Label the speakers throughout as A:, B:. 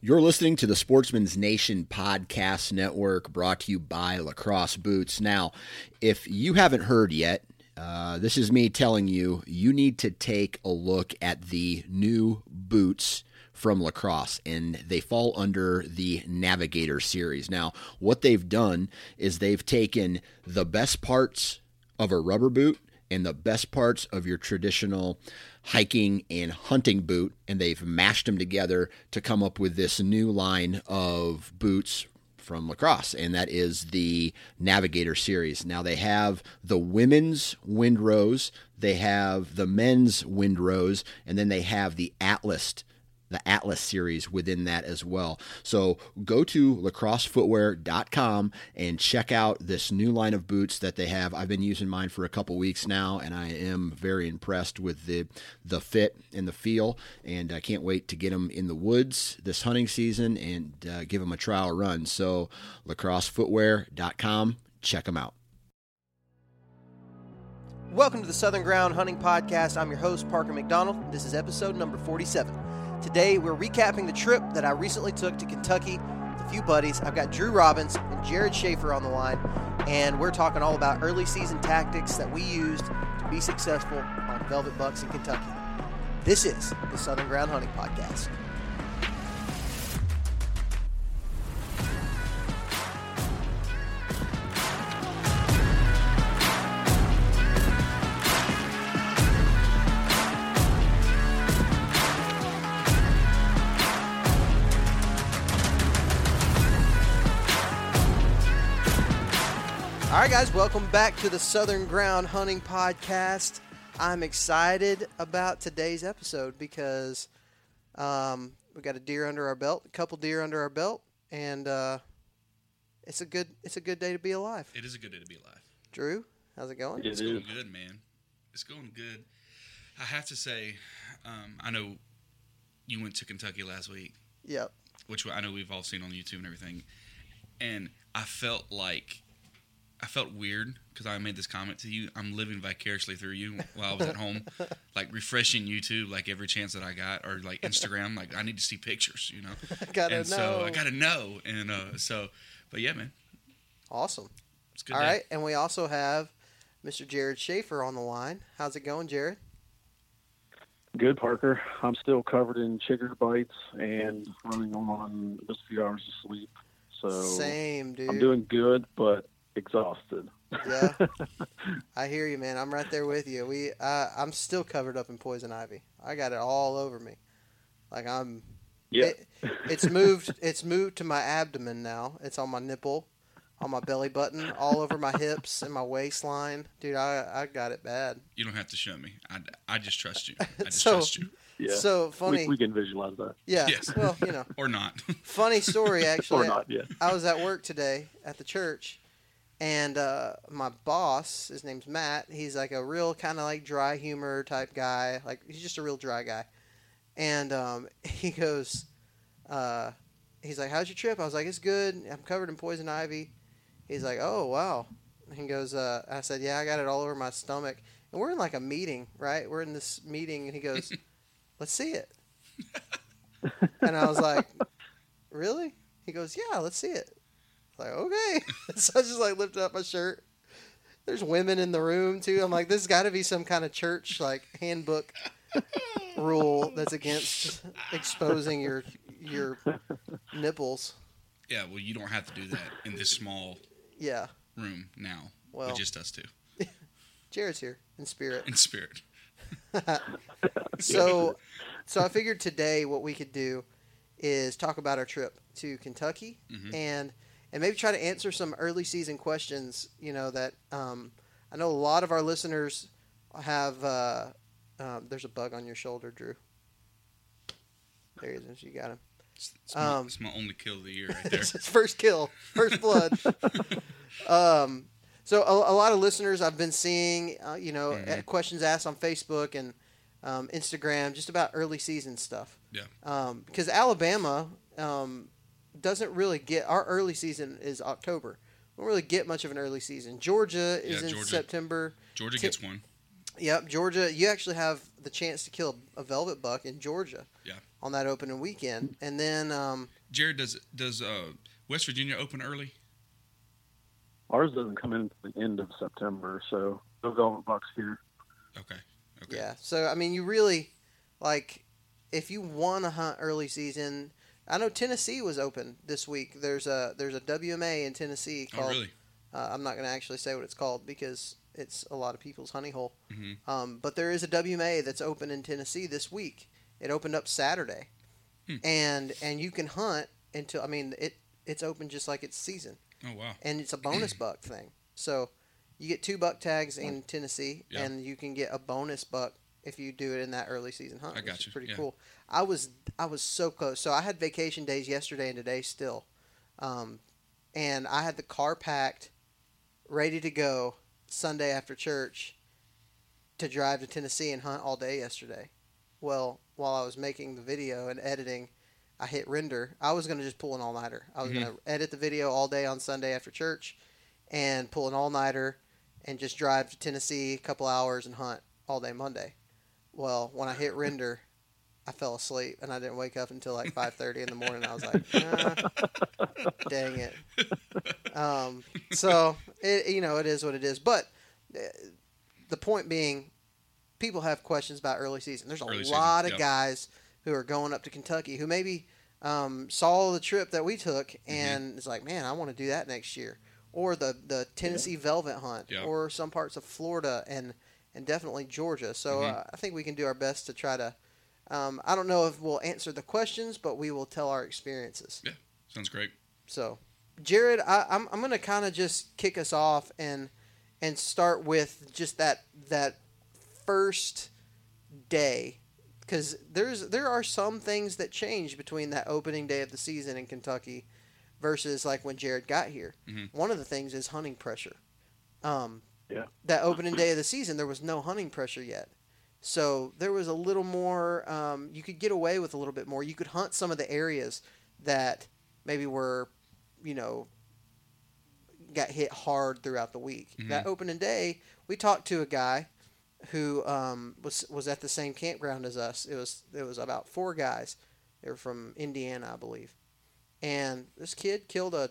A: You're listening to the Sportsman's Nation Podcast Network brought to you by Lacrosse Boots. Now, if you haven't heard yet, uh, this is me telling you, you need to take a look at the new boots from lacrosse and they fall under the navigator series now what they've done is they've taken the best parts of a rubber boot and the best parts of your traditional hiking and hunting boot, and they've mashed them together to come up with this new line of boots from lacrosse, and that is the Navigator series. Now they have the women's Windrose, they have the men's Windrose, and then they have the Atlas the Atlas series within that as well. So go to lacrossefootwear.com and check out this new line of boots that they have. I've been using mine for a couple weeks now, and I am very impressed with the the fit and the feel. And I can't wait to get them in the woods this hunting season and uh, give them a trial run. So lacrossefootwear.com, check them out.
B: Welcome to the Southern Ground Hunting Podcast. I'm your host, Parker McDonald. This is episode number 47. Today, we're recapping the trip that I recently took to Kentucky with a few buddies. I've got Drew Robbins and Jared Schaefer on the line, and we're talking all about early season tactics that we used to be successful on Velvet Bucks in Kentucky. This is the Southern Ground Hunting Podcast. Guys, welcome back to the Southern Ground Hunting Podcast. I'm excited about today's episode because um, we got a deer under our belt, a couple deer under our belt, and uh, it's a good it's a good day to be alive.
C: It is a good day to be alive.
B: Drew, how's it going?
C: It's going good, man. It's going good. I have to say, um, I know you went to Kentucky last week,
B: Yep.
C: which I know we've all seen on YouTube and everything, and I felt like I felt weird because I made this comment to you. I'm living vicariously through you while I was at home, like refreshing YouTube like every chance that I got, or like Instagram. like I need to see pictures, you know.
B: Gotta
C: and so. I gotta know, and uh, so, but yeah, man,
B: Awesome.
C: it's good.
B: All
C: day.
B: right, and we also have Mr. Jared Schaefer on the line. How's it going, Jared?
D: Good, Parker. I'm still covered in chigger bites and running on just a few hours of sleep. So
B: Same, dude.
D: I'm doing good, but exhausted.
B: Yeah, I hear you, man. I'm right there with you. We, uh, I'm still covered up in poison ivy. I got it all over me. Like I'm.
D: Yeah.
B: It, it's moved. It's moved to my abdomen now. It's on my nipple, on my belly button, all over my hips and my waistline. Dude, I, I got it bad.
C: You don't have to show me. I, I just trust you. I just
B: So-
C: trust you,
D: yeah.
B: So funny.
D: we, we can visualize that.
B: yeah.
C: Yes.
B: Well, you know,
C: or not.
B: funny story actually.
D: or not, yeah.
B: I was at work today at the church, and uh, my boss, his name's Matt. He's like a real kind of like dry humor type guy. Like he's just a real dry guy. And um, he goes, uh, he's like, "How's your trip?" I was like, "It's good. I'm covered in poison ivy." He's like, "Oh wow." He goes, uh, "I said, yeah, I got it all over my stomach." And we're in like a meeting, right? We're in this meeting, and he goes, let's see it. and I was like, really? He goes, yeah, let's see it. Like, okay. so I just like lifted up my shirt. There's women in the room too. I'm like, this has got to be some kind of church like handbook rule that's against exposing your your nipples.
C: Yeah, well, you don't have to do that in this small
B: Yeah.
C: room now.
B: Well-
C: just us two
B: Jared's here in spirit.
C: in spirit.
B: so so I figured today what we could do is talk about our trip to Kentucky
C: Mhm.
B: and and maybe try to answer some early season questions. You know that um, I know a lot of our listeners have. Uh, um, there's a bug on your shoulder, Drew. There he is. You got him.
C: It's, it's my,
B: Um,
C: it's my only kill of the year right there.
B: It's his first kill, first blood. um, so a, a lot of listeners I've been seeing, uh, you know,
C: Mhm.
B: uh, questions asked on Facebook and um, Instagram just about early season stuff.
C: Yeah.
B: Um, because Alabama um, doesn't really get our early season is October. We don't really get much of an early season. Georgia is
C: Yeah,
B: in
C: Georgia.
B: September.
C: Georgia
B: Ti-
C: gets one.
B: Yep, Georgia. You actually have the chance to kill a velvet buck in Georgia.
C: Yeah.
B: On that opening weekend, and then um,
C: Jared, does does uh, West Virginia open early?
D: Ours doesn't come in until the end of September, so no velvet bucks here.
C: Okay. Okay.
B: Yeah. So I mean, you really like if you want to hunt early season. I know Tennessee was open this week. There's a there's a WMA in Tennessee
C: Oh,
B: called.
C: really?
B: uh, I'm not going to actually say what it's called because it's a lot of people's honey hole.
C: hmm
B: Um, but there is a WMA that's open in Tennessee this week. It opened up Saturday,
C: Hmm.
B: and and you can hunt until I mean it it's open just like it's season,
C: Oh, wow.
B: and it's a bonus buck thing. So you get two buck tags in Tennessee,
C: Yeah.
B: and you can get a bonus buck if you do it in that early season hunt.
C: I
B: which
C: got
B: is
C: you,
B: Pretty
C: yeah.
B: cool. I was I was so close. So I had vacation days yesterday and today still, um, and I had the car packed, ready to go Sunday after church to drive to Tennessee and hunt all day yesterday. Well, while I was making the video and editing, I hit render. I was going to just pull an all nighter. I was
C: Mhm.
B: going to edit the video all day on Sunday after church and pull an all nighter and just drive to Tennessee a couple hours and hunt all day Monday. Well, when I hit render, I fell asleep and I didn't wake up until like 5:30 in the morning. I was like, "Nah, dang it. Um, so it you know it is what it is. But uh, the point being, people have questions about early season. There's a
C: Early season,
B: lot of
C: yep.
B: guys who are going up to Kentucky who maybe um, saw the trip that we took
C: Mm-hmm.
B: and it's like, man, I want to do that next year. Or the the Tennessee velvet hunt,
C: Yep.
B: or some parts of Florida and and definitely Georgia. So
C: Mhm.
B: uh, I think we can do our best to try to. Um, I don't know if we'll answer the questions, but we will tell our experiences.
C: Yeah, sounds great.
B: So, Jared, I, I'm I'm gonna kind of just kick us off and and start with just that that first day because there's there are some things that change between that opening day of the season in Kentucky versus like when Jared got here.
C: Mhm.
B: One of the things is hunting pressure. Um,
D: Yeah.
B: That opening day of the season, there was no hunting pressure yet. So there was a little more. Um, you could get away with a little bit more. You could hunt some of the areas that maybe were, you know, got hit hard throughout the week.
C: Mhm.
B: That opening day, we talked to a guy who um, was was at the same campground as us. It was it was about four guys. They were from Indiana, I believe, and this kid killed a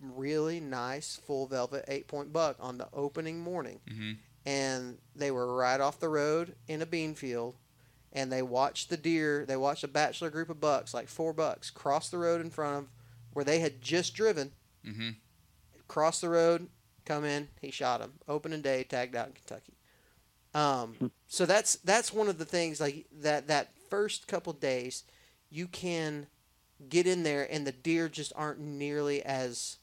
B: really nice full velvet eight point buck on the opening morning.
C: Hmm
B: and they were right off the road in a bean field and they watched the deer they watched a bachelor group of bucks like four bucks cross the road in front of where they had just driven.
C: Hmm
B: cross the road come in he shot him opening day tagged out in kentucky. Um, so that's that's one of the things like that that first couple days you can get in there and the deer just aren't nearly as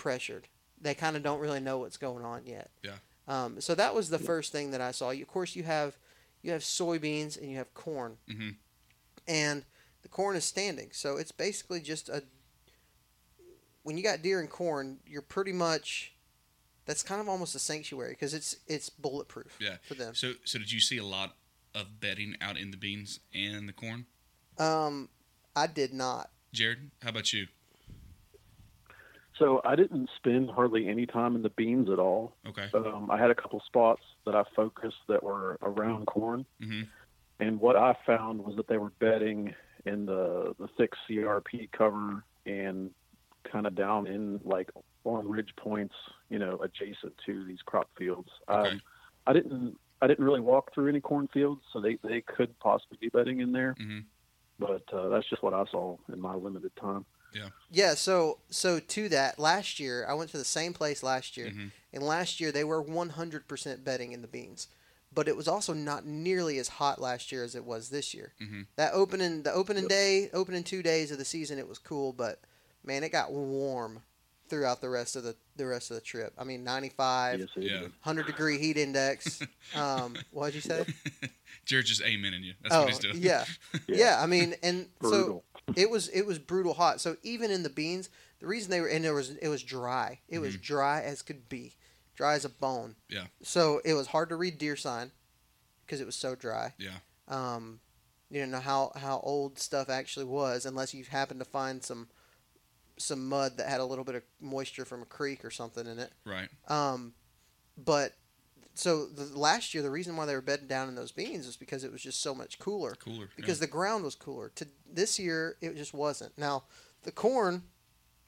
B: pressured they kind of don't really know what's going on yet
C: Yeah.
B: um, so that was the first thing that i saw of course you have you have soybeans and you have corn
C: hmm
B: and the corn is standing. So it's basically just a. When you got deer and corn, you're pretty much. That's kind of almost a sanctuary because it's it's bulletproof.
C: Yeah.
B: For them.
C: So, so did you see a lot of bedding out in the beans and the corn?
B: Um, I did not.
C: Jared, how about you?
D: So I didn't spend hardly any time in the beans at all.
C: Okay.
D: Um, I had a couple spots that I focused that were around corn,
C: hmm
D: and what I found was that they were bedding in the the thick CRP cover and kind of down in like on ridge points, you know, adjacent to these crop fields.
C: Okay.
D: Um, I didn't I didn't really walk through any cornfields, so they they could possibly be bedding in there,
C: Mhm.
D: but uh, that's just what I saw in my limited time.
B: Yeah, Yeah. so so to that, last year I went to the same place last year,
C: Mhm.
B: and last year they were 100% bedding in the beans, but it was also not nearly as hot last year as it was this year.
C: Mhm.
B: That opening the opening day, opening two days of the season, it was cool, but man, it got warm throughout the rest of the the rest of the trip. I mean, 95,
D: Yes,
C: Yeah.
B: 100 degree heat index. Um, what'd you say?
C: Jared's just amening you. That's
B: oh,
C: what he's doing.
B: yeah. yeah, I mean, and so it was it was brutal hot. So even in the beans, the reason they were and it was it was dry. It was dry as could be, dry as a bone.
C: Yeah.
B: So it was hard to read deer sign because it was so dry.
C: Yeah.
B: Um, you don't know how how old stuff actually was unless you happen to find some some mud that had a little bit of moisture from a creek or something in it.
C: Right.
B: Um, but so the, last year, the reason why they were bedding down in those beans was because it was just so much cooler
C: Cooler.
B: because the ground was cooler. To this year, it just wasn't. Now, the corn,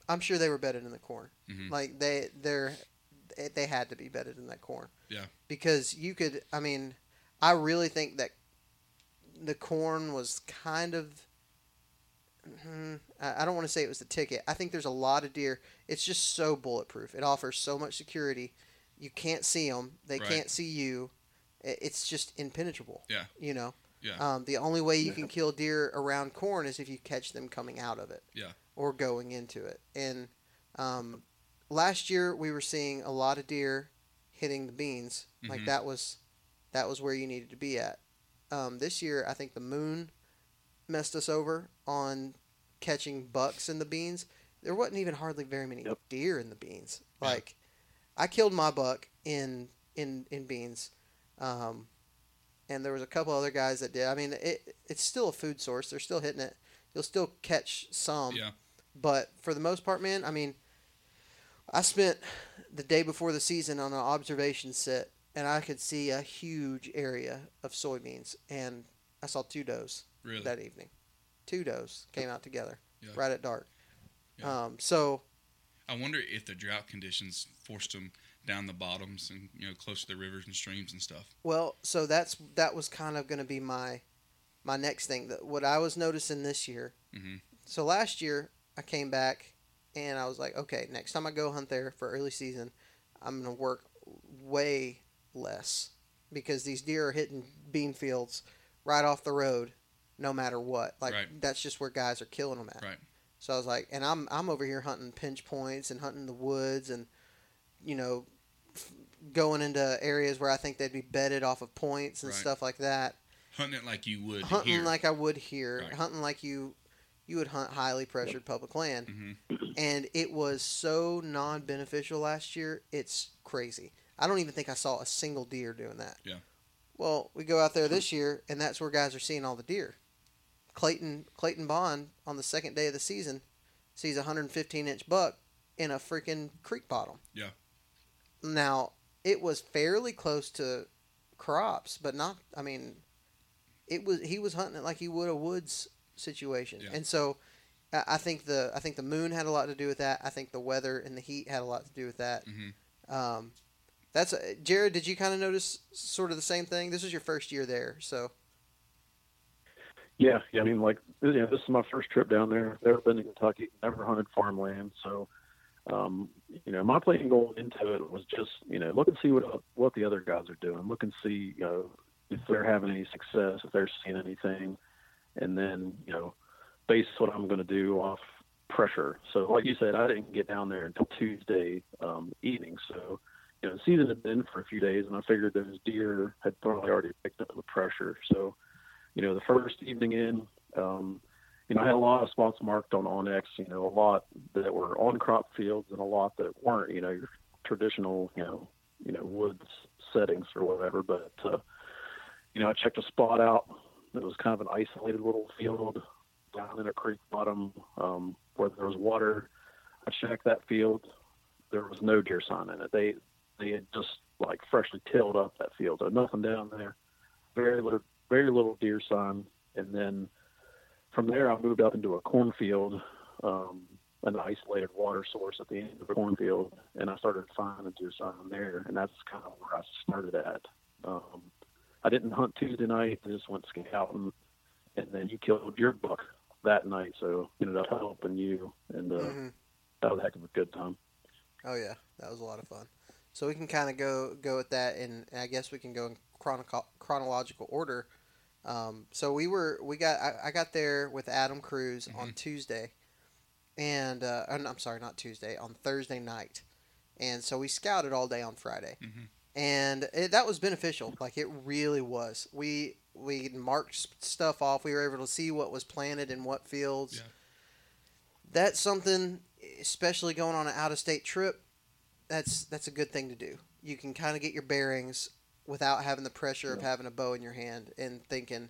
B: I'm sure they were bedded in the corn.
C: Mhm.
B: Like they they're they had to be bedded in that corn.
C: Yeah.
B: Because you could, I mean, I really think that the corn was kind of. Hmm, I I don't want to say it was the ticket. I think there's a lot of deer. It's just so bulletproof. It offers so much security. You can't see them. They
C: Right.
B: can't see you. It's just impenetrable.
C: Yeah.
B: You know.
C: Yeah.
B: Um, the only way you can kill deer around corn is if you catch them coming out of it.
C: Yeah.
B: Or going into it. And um, last year we were seeing a lot of deer hitting the beans. Like
C: Mhm.
B: that was that was where you needed to be at. Um, this year I think the moon messed us over on catching bucks in the beans. There wasn't even hardly very many
D: Yep.
B: deer in the beans. Like I killed my buck in in in beans. Um, and there was a couple other guys that did. I mean, it it's still a food source. They're still hitting it. You'll still catch some,
C: Yeah.
B: but for the most part, man, I mean, I spent the day before the season on an observation set, and I could see a huge area of soybeans, and I saw two does
C: Really.
B: that evening. Two does came out together
C: Yeah.
B: right at dark.
C: Yeah.
B: Um, so
C: I wonder if the drought conditions forced them down the bottoms and you know close to the rivers and streams and stuff.
B: Well, so that's that was kind of going to be my my next thing. That what I was noticing this year.
C: Mhm.
B: So last year I came back and I was like, okay, next time I go hunt there for early season, I'm going to work way less because these deer are hitting bean fields right off the road, no matter what. Like
C: Right.
B: that's just where guys are killing them at.
C: Right.
B: So I was like, and I'm I'm over here hunting pinch points and hunting the woods and you know f- going into areas where I think they'd be bedded off of points and
C: Right.
B: stuff like that.
C: Hunting it like you would
B: hunting
C: here.
B: like I would here, hunting like you you would hunt highly pressured public land.
C: Mhm.
B: And it was so non-beneficial last year. It's crazy. I don't even think I saw a single deer doing that.
C: Yeah.
B: Well, we go out there this year, and that's where guys are seeing all the deer. Clayton Clayton Bond on the second day of the season sees a 115 inch buck in a freaking creek bottom.
C: Yeah.
B: Now it was fairly close to crops, but not. I mean, it was he was hunting it like he would a woods situation,
C: Yeah.
B: and so I think the I think the moon had a lot to do with that. I think the weather and the heat had a lot to do with that.
C: Mhm.
B: Um, that's Jared. Did you kind of notice sort of the same thing? This was your first year there, so
D: Yeah, yeah. I mean, like, you know, this is my first trip down there. Never been to Kentucky. Never hunted farmland. So, um, you know, my plan going into it was just, you know, look and see what what the other guys are doing. Look and see, you know, if they're having any success, if they're seeing anything, and then, you know, base what I'm going to do off pressure. So, like you said, I didn't get down there until Tuesday um, evening. So, you know, the season had been for a few days, and I figured those deer had probably already picked up the pressure. So, you know, the first evening in, um, you know, I had a lot of spots marked on onX, you know, a lot that were on crop fields and a lot that weren't, you know, traditional, you know, you know, woods settings or whatever. But, uh, you know, I checked a spot out that was kind of an isolated little field down in a creek bottom um, where there was water. I checked that field. There was no deer sign in it. They they had just like freshly tilled up that field. So nothing down there. Very little very little deer sign. And then from there, I moved up into a cornfield, um, an isolated water source at the end of a cornfield, and I started finding deer sign there, and that's kind of where I started at. Um, I didn't hunt Tuesday night; I just went scouting, and then you killed your buck that night, so ended up helping you, and uh,
B: Mhm.
D: that was a heck of a good time.
B: Oh yeah, that was a lot of fun. So we can kind of go go with that, and, and I guess we can go in chrono- chronological order. Um, so we were we got I, I got there with Adam Cruz on Tuesday, and uh, I'm sorry, not Tuesday, on Thursday night, and so we scouted all day on Friday,
C: Mhm.
B: and it, that was beneficial. Like it really was. We we marked stuff off. We were able to see what was planted in what fields.
C: Yeah.
B: That's something, especially going on an out of state trip. That's that's a good thing to do. You can kind of get your bearings without having the pressure of having a bow in your hand and thinking,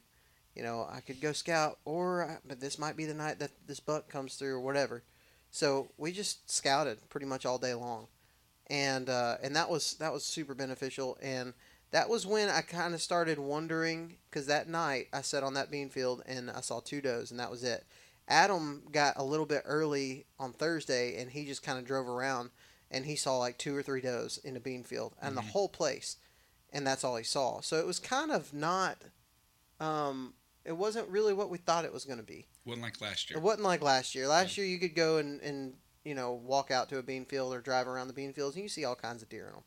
B: you know, I could go scout, or I- but this might be the night that this buck comes through, or whatever. So we just scouted pretty much all day long, and uh, and that was that was super beneficial. And that was when I kind of started wondering because that night I sat on that bean field and I saw two does, and that was it. Adam got a little bit early on Thursday, and he just kind of drove around, and he saw like two or three does in a bean field, and the whole place, and that's all he saw. So it was kind of not, um, it wasn't really what we thought it was going to be.
C: Wasn't like last year.
B: It wasn't like last year. Last year you could go and, and you know walk out to a bean field or drive around the bean fields and you see all kinds of deer in them.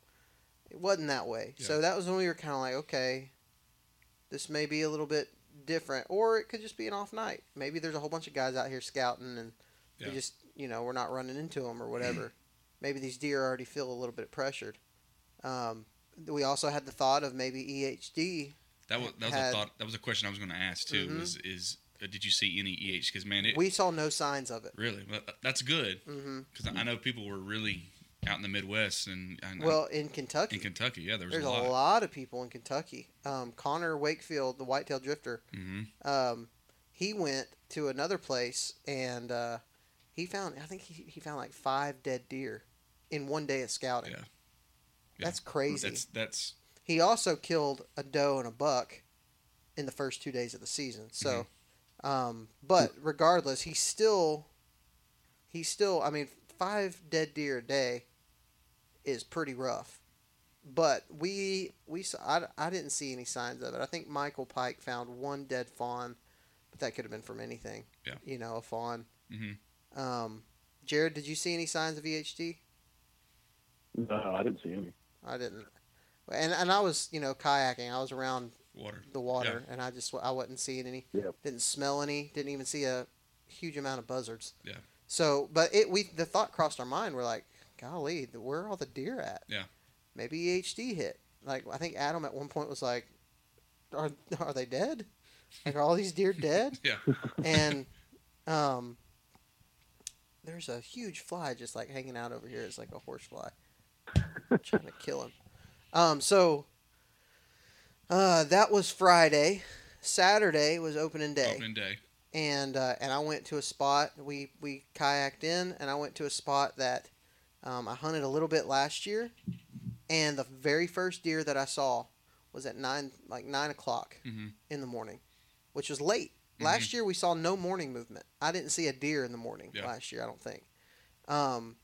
B: It wasn't that way. So that was when we were kind of like, okay, this may be a little bit different, or it could just be an off night. Maybe there's a whole bunch of guys out here scouting and
C: Yeah.
B: we just you know we're not running into them or whatever. maybe these deer already feel a little bit pressured. Um, we also had the thought of maybe EHD.
C: That was that was
B: had-
C: a thought. That was a question I was going to ask too.
B: Mhm.
C: Was is uh, did you see any EH? Because man, it
B: We saw no signs of it.
C: really well, that's good because I know people were really out in the Midwest and, and
B: Well, in Kentucky,
C: in Kentucky. Yeah, there was
B: There's
C: a
B: a
C: lot.
B: lot. of people in Kentucky. Um, Connor Wakefield, the whitetail drifter,
C: hmm
B: um, he went to another place and uh, he found, I think he, he found like five dead deer in one day of scouting.
C: Yeah.
B: That's crazy.
C: That's that's
B: He also killed a doe and a buck in the first two days of the season. So, um, but regardless, he still, he still, I mean, five dead deer a day is pretty rough. But we we saw, I, I didn't see any signs of it. I think Michael Pike found one dead fawn, but that could have been from anything.
C: Yeah.
B: You know, a fawn.
C: hmm
B: Um, Jared, did you see any signs of EHD?
D: No, I didn't see any.
B: I didn't. And and I was you know kayaking. I was around
C: water.
B: the water, and I just I wasn't seeing any.
D: Yeah.
B: Didn't smell any. Didn't even see a huge amount of buzzards.
C: Yeah.
B: So, but it we the thought crossed our mind. We're like, golly, where are all the deer at?
C: Yeah.
B: Maybe EHD hit. Like I think Adam at one point was like, are are they dead? Like are all these deer dead?
C: Yeah.
B: and um, there's a huge fly just like hanging out over here. It's like a horse fly, trying to kill him. Um, so uh, that was Friday. Saturday was opening day,
C: Opening day.
B: and uh, and I went to a spot. We we kayaked in, and I went to a spot that um, I hunted a little bit last year, and the very first deer that I saw was at nine like nine o'clock
C: Mhm.
B: in the morning, which was late. Last year we saw no morning movement. I didn't see a deer in the morning
C: Yeah.
B: last year. I don't think. Um,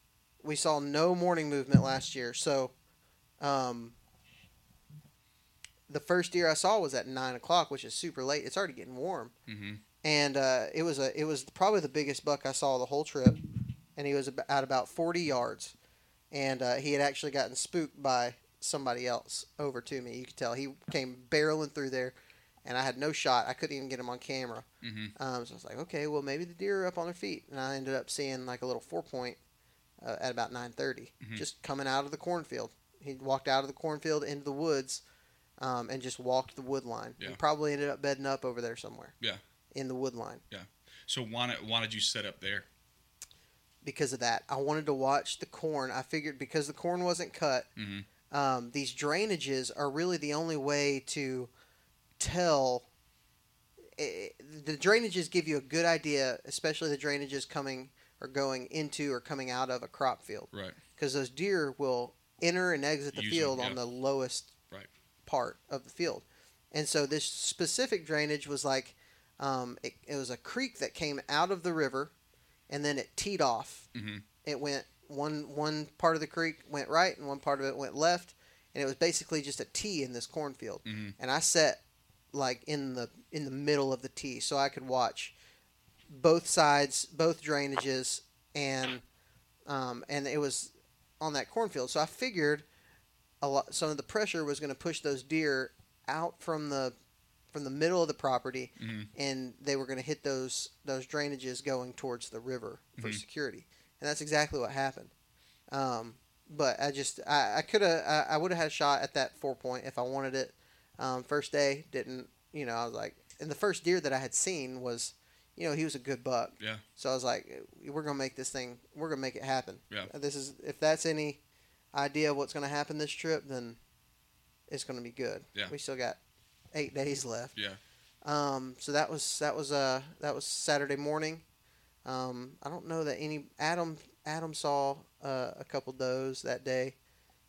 B: we saw no morning movement last year. So, um, the first deer I saw was at nine o'clock, which is super late. It's already getting warm,
C: hmm
B: and uh, it was a it was probably the biggest buck I saw the whole trip, and he was at about forty yards, and uh, he had actually gotten spooked by somebody else over to me. You could tell he came barreling through there, and I had no shot. I couldn't even get him on camera.
C: hmm
B: Um, so I was like, okay, well maybe the deer are up on their feet, and I ended up seeing like a little four point uh, at about nine
C: Mhm.
B: just coming out of the cornfield. He walked out of the cornfield into the woods, um, and just walked the wood line.
C: Yeah.
B: And probably ended up bedding up over there somewhere.
C: Yeah.
B: In the wood line Yeah.
C: So why not, why did you set up there?
B: because of that. I wanted to watch the corn. I figured because the corn wasn't cut,
C: hmm
B: um, these drainages are really the only way to tell. eh, the drainages give you a good idea, especially the drainages coming or going into or coming out of a crop field,
C: Right.
B: because those deer will enter and exit the
C: Use
B: field
C: yeah.
B: on the lowest
C: Right.
B: part of the field. And so this specific drainage was like, um, it, it was a creek that came out of the river, and then it teed off.
C: hmm
B: It went one one part of the creek went right, and one part of it went left, and it was basically just a T in this cornfield.
C: Mhm.
B: And I sat like in the in the middle of the T, so I could watch both sides, both drainages, and um, and it was on that cornfield. So I figured a lot. Some of the pressure was going to push those deer out from the from the middle of the property,
C: Mhm.
B: and they were going to hit those those drainages going towards the river for
C: Mhm.
B: security. And that's exactly what happened. Um, but I just I, I could have I, I would have had a shot at that four point if I wanted it. Um, first day didn't you know I was like and the first deer that I had seen was you know he was a good buck.
C: Yeah.
B: So I was like we're gonna make this thing we're gonna make it happen.
C: Yeah.
B: This is if that's any idea of what's gonna happen this trip then it's gonna be good.
C: Yeah.
B: We still got eight days left.
C: Yeah.
B: Um, so that was that was uh that was Saturday morning. Um, I don't know that any Adam Adam saw uh, a couple does that day,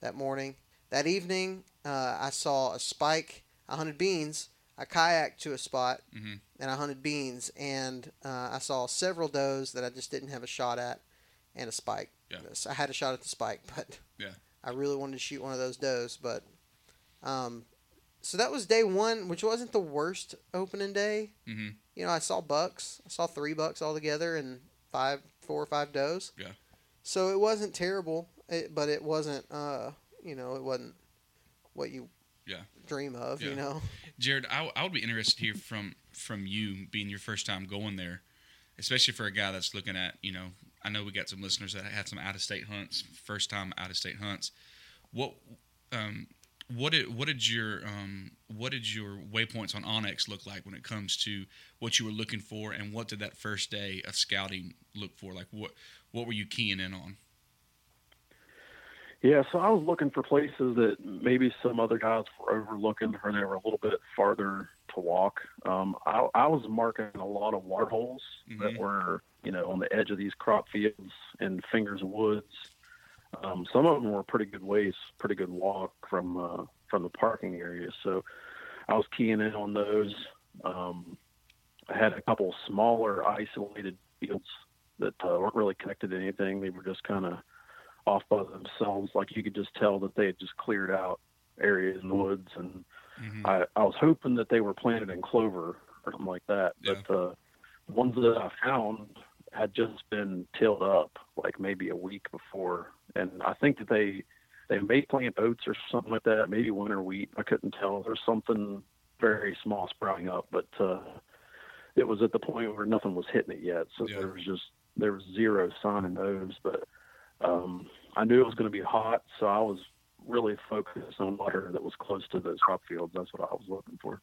B: that morning. That evening, uh, I saw a spike. I hunted beans. I kayaked to a spot
C: Mhm.
B: and I hunted beans, and uh, I saw several does that I just didn't have a shot at, and a spike.
C: Yeah.
B: So I had a shot at the spike, but
C: Yeah.
B: I really wanted to shoot one of those does, but um, so that was day one, which wasn't the worst opening day.
C: hmm
B: You know, I saw bucks. I saw three bucks altogether and five, four or five does.
C: Yeah.
B: So it wasn't terrible, it, but it wasn't. Uh, you know, it wasn't what you
C: Yeah.
B: dream of. You know.
C: Jared, I, I would be interested to hear from from you being your first time going there, especially for a guy that's looking at you know. I know we got some listeners that had some out of state hunts, first time out of state hunts. What um, what did what did your um, what did your waypoints on onX look like when it comes to what you were looking for, and what did that first day of scouting look for? Like what what were you keying in on?
D: Yeah, so I was looking for places that maybe some other guys were overlooking, or they were a little bit farther to walk. Um, I, I was marking a lot of water holes that
C: Mhm.
D: were, you know, on the edge of these crop fields and fingers of woods. Um, some of them were pretty good ways, pretty good walk from uh, from the parking area. So I was keying in on those. Um, I had a couple smaller isolated fields that uh, weren't really connected to anything. They were just kind of off by themselves. Like you could just tell that they had just cleared out areas in the woods. And
C: Mhm.
D: I, I was hoping that they were planted in clover or something like that.
C: Yeah.
D: But uh, the ones that I found had just been tilled up like maybe a week before. And I think that they they may plant oats or something like that, maybe winter wheat. I couldn't tell. There's something very small sprouting up, but uh, it was at the point where nothing was hitting it yet. So
C: Yeah.
D: there was just there was zero sign in those. But um, I knew it was going to be hot, so I was really focused on water that was close to those crop fields. That's what I was looking for.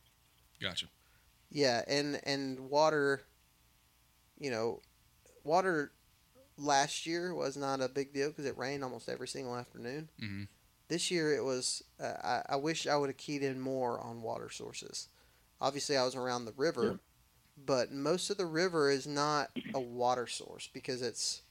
C: Gotcha.
B: Yeah, and and water. You know, water last year was not a big deal because it rained almost every single afternoon.
C: hmm
B: This year it was. Uh, I, I wish I would have keyed in more on water sources. Obviously, I was around the river,
D: Yeah.
B: but most of the river is not a water source because it's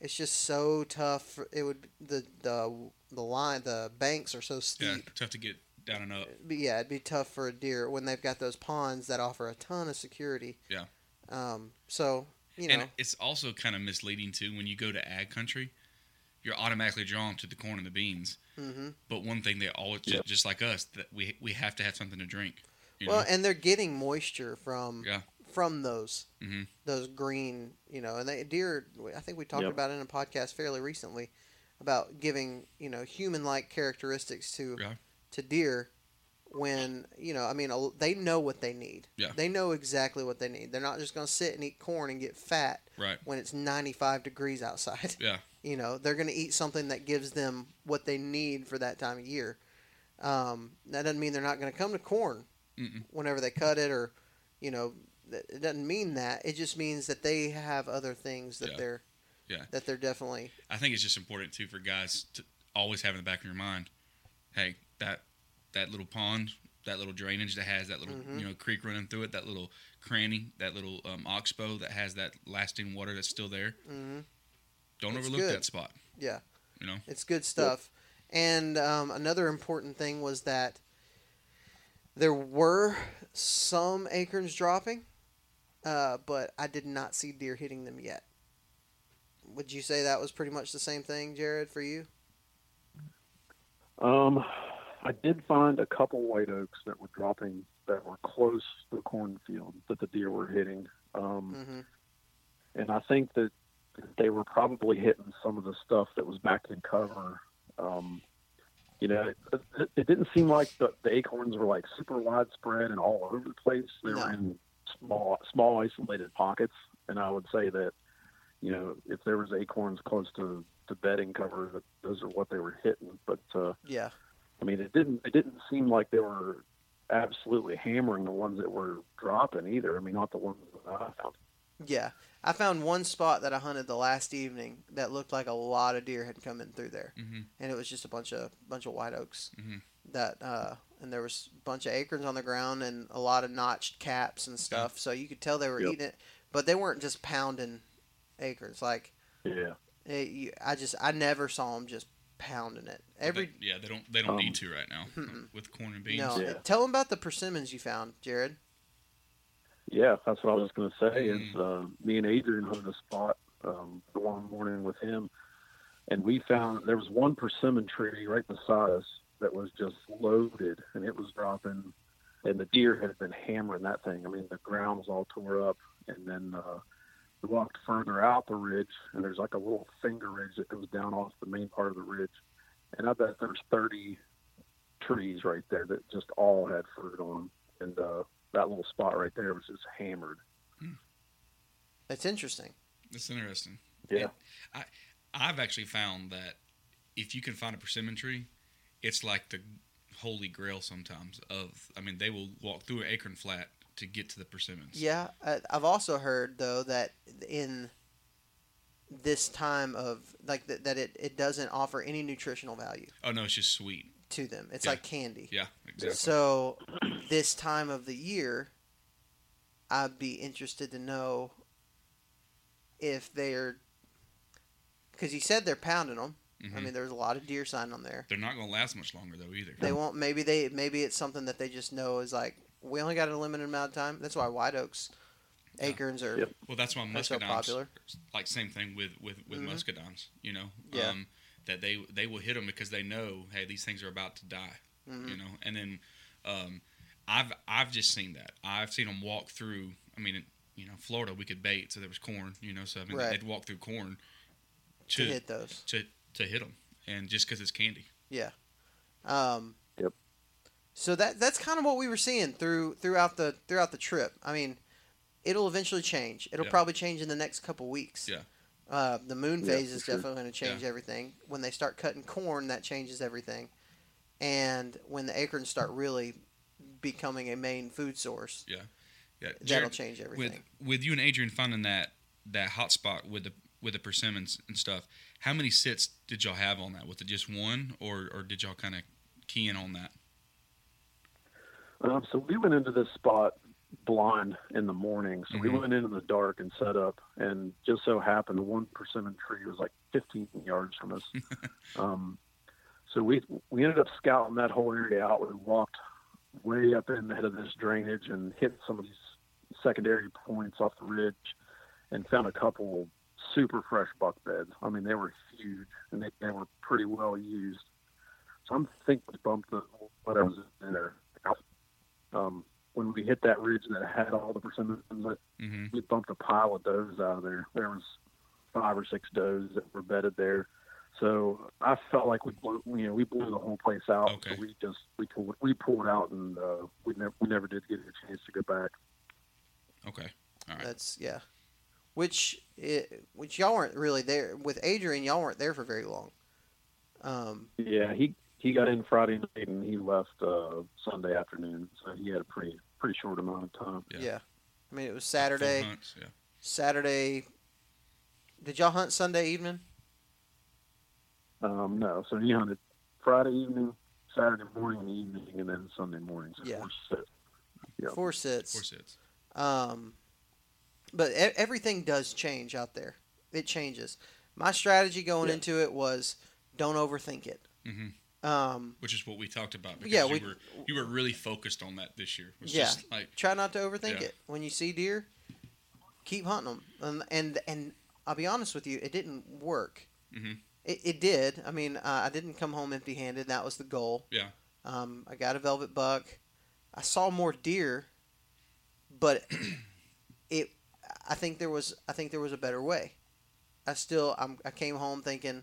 B: it's just so tough. for- It would the the the line the banks are so steep.
C: Yeah,
B: steep.
C: tough to get down and up.
B: But yeah, it'd be tough for a deer when they've got those ponds that offer a ton of security.
C: Yeah.
B: Um. So you know.
C: And it's also kind of misleading too when you go to ag country, you're automatically drawn to the corn and the beans.
B: hmm
C: But one thing they always
D: Yeah.
C: just, just like us that we we have to have something to drink. You
B: Well,
C: know?
B: and they're getting moisture from
C: Yeah.
B: From those
C: Mhm.
B: those green, you know, and they deer. I think we talked
D: Yep.
B: about it in a podcast fairly recently about giving you know human like characteristics to
C: Yeah.
B: to deer when you know I mean they know what they need.
C: Yeah.
B: They know exactly what they need. They're not just going to sit and eat corn and get fat
C: right.
B: when it's 95 degrees outside.
C: Yeah.
B: You know, they're going to eat something that gives them what they need for that time of year. Um, that doesn't mean they're not going to come to corn
C: Mm-mm.
B: whenever they cut it, or you know, it doesn't mean that. It just means that they have other things that
C: Yeah.
B: they're
C: Yeah.
B: that they're definitely
C: I think it's just important too for guys to always have in the back of your mind, hey, that that little pond, that little drainage that has that little
B: Mhm.
C: you know creek running through it, that little cranny, that little um, oxbow that has that lasting water that's still there.
B: hmm
C: Don't
B: It's
C: overlook
B: good.
C: that spot.
B: yeah,
C: You know.
B: it's good stuff. And um, another important thing was that There were some acorns dropping, uh, but I did not see deer hitting them yet. Would you say that was pretty much the same thing, Jared, for you?
D: Um, I did find a couple white oaks that were dropping that were close to the cornfield that the deer were hitting. Um,
B: hmm
D: and I think that they were probably hitting some of the stuff that was back in cover. Um, you know, it, it, it didn't seem like the, the acorns were like super widespread and all over the place. They
B: No.
D: were in small, small isolated pockets. And I would say that, you know, if there was acorns close to the bedding cover, that those are what they were hitting. But uh,
B: Yeah.
D: I mean, it didn't it didn't seem like they were absolutely hammering the ones that were dropping either. I mean, not the ones that I found.
B: Yeah. I found one spot that I hunted the last evening that looked like a lot of deer had come in through there.
C: Mhm.
B: And it was just a bunch of bunch of white oaks.
C: Mhm.
B: That uh and there was a bunch of acorns on the ground and a lot of notched caps and stuff. So you could tell they were
D: Yep.
B: eating it, but they weren't just pounding acorns like
D: Yeah.
B: it, you, I just I never saw them just pounding it. Every
C: They- yeah, they don't they don't
D: Um,
C: need to right now
B: Mm-mm.
C: with corn and beans.
B: no,
D: Yeah.
B: tell them about the persimmons you found, Jared.
D: Yeah, that's what I was going to say. Is
C: Mm.
D: uh, me and Adrian hunted a spot um, the one morning with him, and we found there was one persimmon tree right beside us that was just loaded, and it was dropping, and the deer had been hammering that thing. I mean, the ground was all tore up, and then uh, we walked further out the ridge, and there's like a little finger ridge that goes down off the main part of the ridge, and I bet there's 30 trees right there that just all had fruit on them, and uh, that little spot right there was just hammered.
B: That's interesting.
C: That's interesting.
D: Yeah.
C: I I've actually found that if you can find a persimmon tree, it's like the holy grail sometimes. Of I mean, they will walk through an acorn flat to get to the persimmons.
B: Yeah, I, I've also heard though that in this time of like th- that it, it doesn't offer any nutritional value
C: Oh no, it's just sweet.
B: to them. It's
C: Yeah.
B: like candy.
C: Yeah, exactly.
B: So this time of the year, I'd be interested to know if they're because you said they're pounding them. I
C: Mhm.
B: mean, there's a lot of deer sign on there.
C: They're not going to last much longer though either.
B: They won't. Maybe they. Maybe it's something that they just know is like we only got a limited amount of time. That's why white oaks,
C: Yeah.
B: acorns are.
D: Yep.
C: Well, that's why
B: That's so
C: muscadines,
B: popular.
C: like same thing with with with
B: Mhm.
C: muscadines. You know,
B: Yeah.
C: um, that they they will hit them because they know, hey, these things are about to die.
B: Mhm.
C: You know, and then um, I've I've just seen that. I've seen them walk through. I mean, in, you know, Florida we could bait, so there was corn. You know, so I mean
B: Right.
C: they'd walk through corn
B: to
C: to
B: hit those.
C: to to hit them, and just because it's candy.
B: Yeah. Um,
D: Yep.
B: So that that's kind of what we were seeing through throughout the throughout the trip. I mean, it'll eventually change. It'll
C: Yeah.
B: probably change in the next couple weeks.
C: Yeah.
B: Uh, the moon phase
D: for
B: is
D: sure.
B: definitely going to change
C: Yeah.
B: everything. When they start cutting corn, that changes everything. And when the acorns start really becoming a main food source,
C: Yeah, yeah,
B: that'll
C: Jared,
B: change
C: with
B: everything.
C: with you and Adrian finding that that hot spot with the with the persimmons and stuff. How many sits did y'all have on that? Was it just one, or or did y'all kind of key in on that?
D: Um, so we went into this spot blind in the morning. So we
C: Mhm.
D: went in in the dark and set up, and just so happened one persimmon tree was like 15 yards from us. um, so we we ended up scouting that whole area out. We walked way up in the head of this drainage and hit some of these secondary points off the ridge, and found a couple super fresh buck beds. I mean, they were huge and they, they were pretty well used. So I'm thinking we bumped the whatever's in there um, when we hit that ridge that had all the persimmons, in it,
C: Mm-hmm.
D: we bumped a pile of does out of there. There was five or six does that were bedded there. So I felt like we blew, you know, we blew the whole place out.
C: Okay.
D: So we just we pulled we pulled out and uh, we never we never did get a chance to go back.
C: Okay, all right.
B: That's yeah. Which it, which y'all weren't really there with Adrian. Y'all weren't there for very long. Um,
D: Yeah, he he got in Friday night and he left uh, Sunday afternoon. So he had a pretty pretty short amount of time.
C: Yeah.
B: yeah. I mean, it was Saturday.
C: hunts, yeah.
B: Saturday. Did y'all hunt Sunday evening?
D: Um, no, so he hunted Friday evening, Saturday morning, and evening, and then Sunday morning. So
B: Yeah.
D: four sets. Yeah.
B: Four sits.
C: Four sits.
B: Um, but e- everything does change out there. It changes. My strategy going
D: Yeah.
B: into it was don't overthink it.
C: Mm-hmm.
B: Um,
C: which is what we talked about. Because
B: Yeah,
C: you
B: we-
C: were you were really focused on that this year. Was
B: Yeah.
C: just like
B: try not to overthink
C: Yeah.
B: it. When you see deer, keep hunting them. And and, and I'll be honest with you, it didn't work.
C: Mhm.
B: It, it did. I mean, uh, I didn't come home empty-handed. That was the goal.
C: yeah,
B: Um, I got a velvet buck. I saw more deer, but it. I think there was. I think there was a better way. I still. I'm, I came home thinking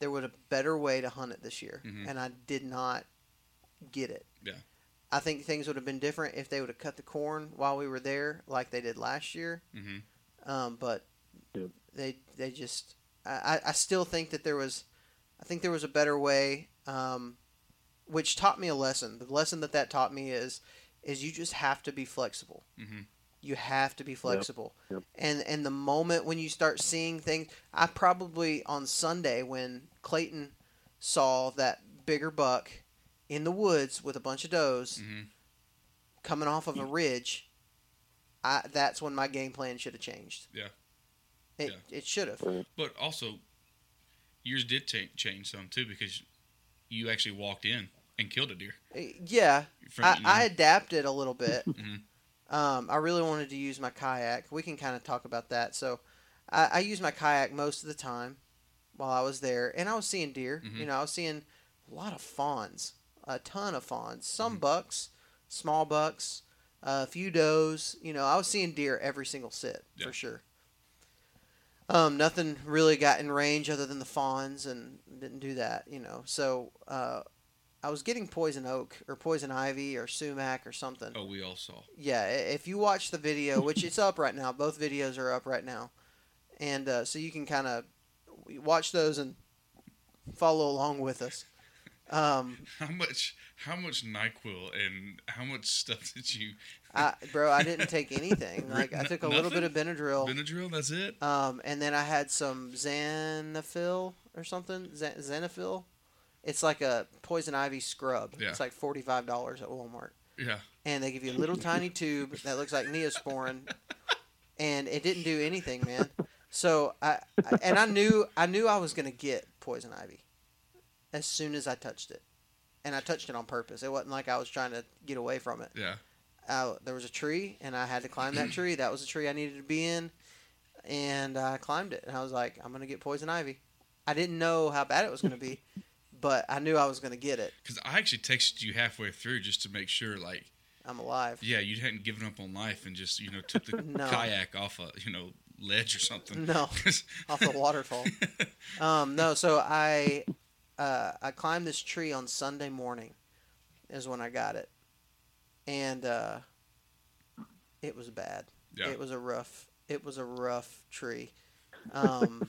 B: there was a better way to hunt it this year,
C: Mhm.
B: and I did not get it.
C: Yeah.
B: I think things would have been different if they would have cut the corn while we were there, like they did last year.
C: hmm
B: Um, but
D: Yep.
B: they they just. I, I- I still think that there was. I think there was a better way, um, which taught me a lesson. The lesson that that taught me is, is you just have to be flexible.
C: hmm
B: You have to be flexible.
D: Yep.
B: And and the moment when you start seeing things, I probably on Sunday when Clayton saw that bigger buck in the woods with a bunch of does
C: hmm
B: coming off of a ridge, I that's when my game plan should have changed.
C: Yeah.
B: It
C: Yeah.
B: it should have.
C: But also, yours did ta- change some too because you actually walked in and killed a deer.
B: Yeah,
C: From,
B: I,
C: you know,
B: I adapted a little bit.
C: Mhm.
B: Um, I really wanted to use my kayak. We can kind of talk about that. So, I, I used my kayak most of the time while I was there, and I was seeing deer.
C: Mhm.
B: You know, I was seeing a lot of fawns, a ton of fawns, some
C: Mm-hmm.
B: bucks, small bucks, a few does. You know, I was seeing deer every single sit
C: Yeah.
B: for sure. Um, nothing really got in range other than the fawns, and didn't do that. You know, so uh, I was getting poison oak or poison ivy or sumac or something.
C: oh, we all saw.
B: Yeah, if you watch the video, which it's up right now, both videos are up right now, and uh, so you can kind of watch those and follow along with us. Um,
C: How much? How much Nyquil and how much stuff did you?
B: I, bro, I didn't take anything. Like I took a little bit of Benadryl,
C: Benadryl. That's it.
B: um, and then I had some Zanfel or something. Xan- Zanfel. It's like a poison ivy scrub.
C: Yeah.
B: It's like forty five dollars at Walmart.
C: Yeah.
B: and they give you a little tiny tube that looks like neosporin, and it didn't do anything, man. So I, I and I knew I knew I was gonna get poison ivy as soon as I touched it, and I touched it on purpose. It wasn't like I was trying to get away from it.
C: Yeah.
B: Uh, there was a tree, and I had to climb that tree. That was the tree I needed to be in, and I climbed it. And I was like, I'm gonna get poison ivy. I didn't know how bad it was gonna be, but I knew I was gonna get it.
C: Because I actually texted you halfway through just to make sure, like,
B: I'm alive.
C: yeah, you hadn't given up on life and just, you know, took the
B: No.
C: kayak off a, you know, ledge or something.
B: No. off the waterfall. Um, no, so I uh, I climbed this tree on Sunday morning, is when I got it, and uh, it was bad.
C: Yeah.
B: It was a rough. It was a rough tree. Um,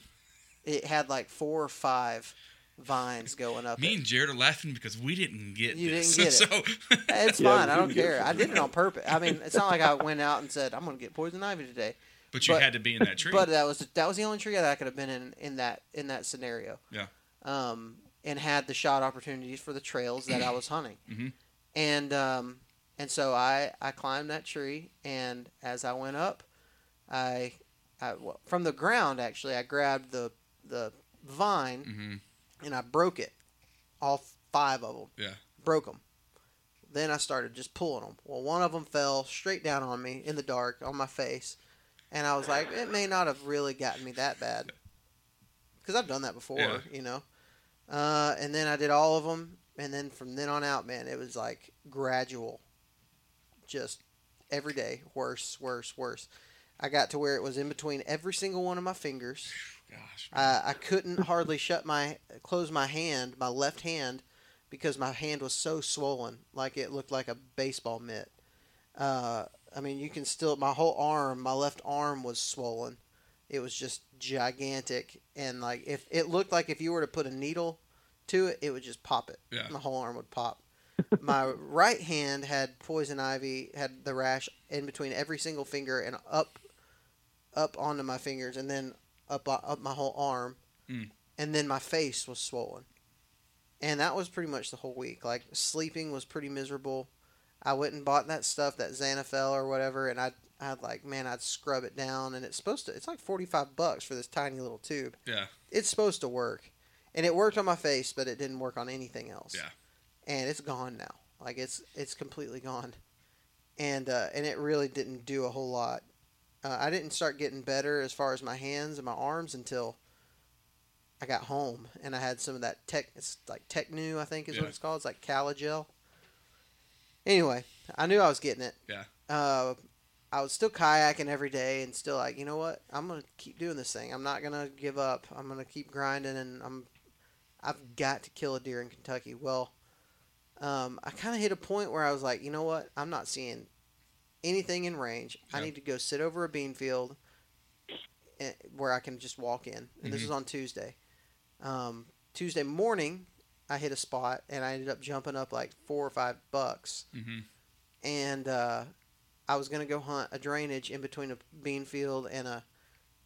B: it had like four or five vines going up.
C: Me
B: it.
C: and Jared are laughing because we didn't get
B: You
C: this.
B: didn't get it.
C: so,
B: It's
D: Yeah,
B: fine.
D: we
B: I don't care. I did it on purpose. I mean, it's not like I went out and said I'm going to get poison ivy today.
C: but you
B: But-
C: had to be in that tree.
B: But that was that was the only tree that I could have been in in that in that scenario.
C: Yeah.
B: Um, and had the shot opportunities for the trails that I was hunting.
C: Mhm.
B: And um, and so I I climbed that tree, and as I went up, I, I well, from the ground actually I grabbed the the vine
C: hmm
B: and I broke it, all five of them.
C: Yeah.
B: Broke them. Then I started just pulling them. Well, one of them fell straight down on me in the dark on my face, and I was like, it may not have really gotten me that bad, because I've done that before,
C: Yeah.
B: you know. Uh, and then I did all of them, and then from then on out, man, it was like gradual, just every day, worse, worse, worse. I got to where it was in between every single one of my fingers.
C: Gosh.
B: I, I couldn't hardly shut my close my hand, my left hand, because my hand was so swollen, like it looked like a baseball mitt. Uh, I mean, you can still my whole arm, my left arm was swollen. It was just gigantic, and like if it looked like if you were to put a needle to it, it would just pop it.
C: Yeah.
B: My whole arm would pop. my right hand had poison ivy, had the rash in between every single finger and up, up onto my fingers, and then up up my whole arm,
C: Mm.
B: and then my face was swollen, and that was pretty much the whole week. Like sleeping was pretty miserable. I went and bought that stuff, that Zanfel or whatever, and I I'd like man, I'd scrub it down, and it's supposed to. It's like forty five bucks for this tiny little tube.
C: yeah.
B: It's supposed to work. and it worked on my face, but it didn't work on anything else.
C: Yeah.
B: and it's gone now. Like it's it's completely gone, and uh, and it really didn't do a whole lot. Uh, I didn't start getting better as far as my hands and my arms until I got home, and I had some of that tech. It's like Tecnu, I think is
C: Yeah.
B: what it's called. It's like Calagel. Anyway, I knew I was getting it.
C: Yeah.
B: Uh, I was still kayaking every day, and still like, you know what? I'm gonna keep doing this thing. I'm not gonna give up. I'm gonna keep grinding, and I'm. I've got to kill a deer in Kentucky. Well, um, I kind of hit a point where I was like, you know what? I'm not seeing anything in range. I need to go sit over a bean field eh, where I can just walk in. And this
C: Mhm.
B: was on Tuesday. Um, Tuesday morning, I hit a spot and I ended up jumping up like four or five bucks.
C: Mm-hmm.
B: And uh, I was going to go hunt a drainage in between a bean field and a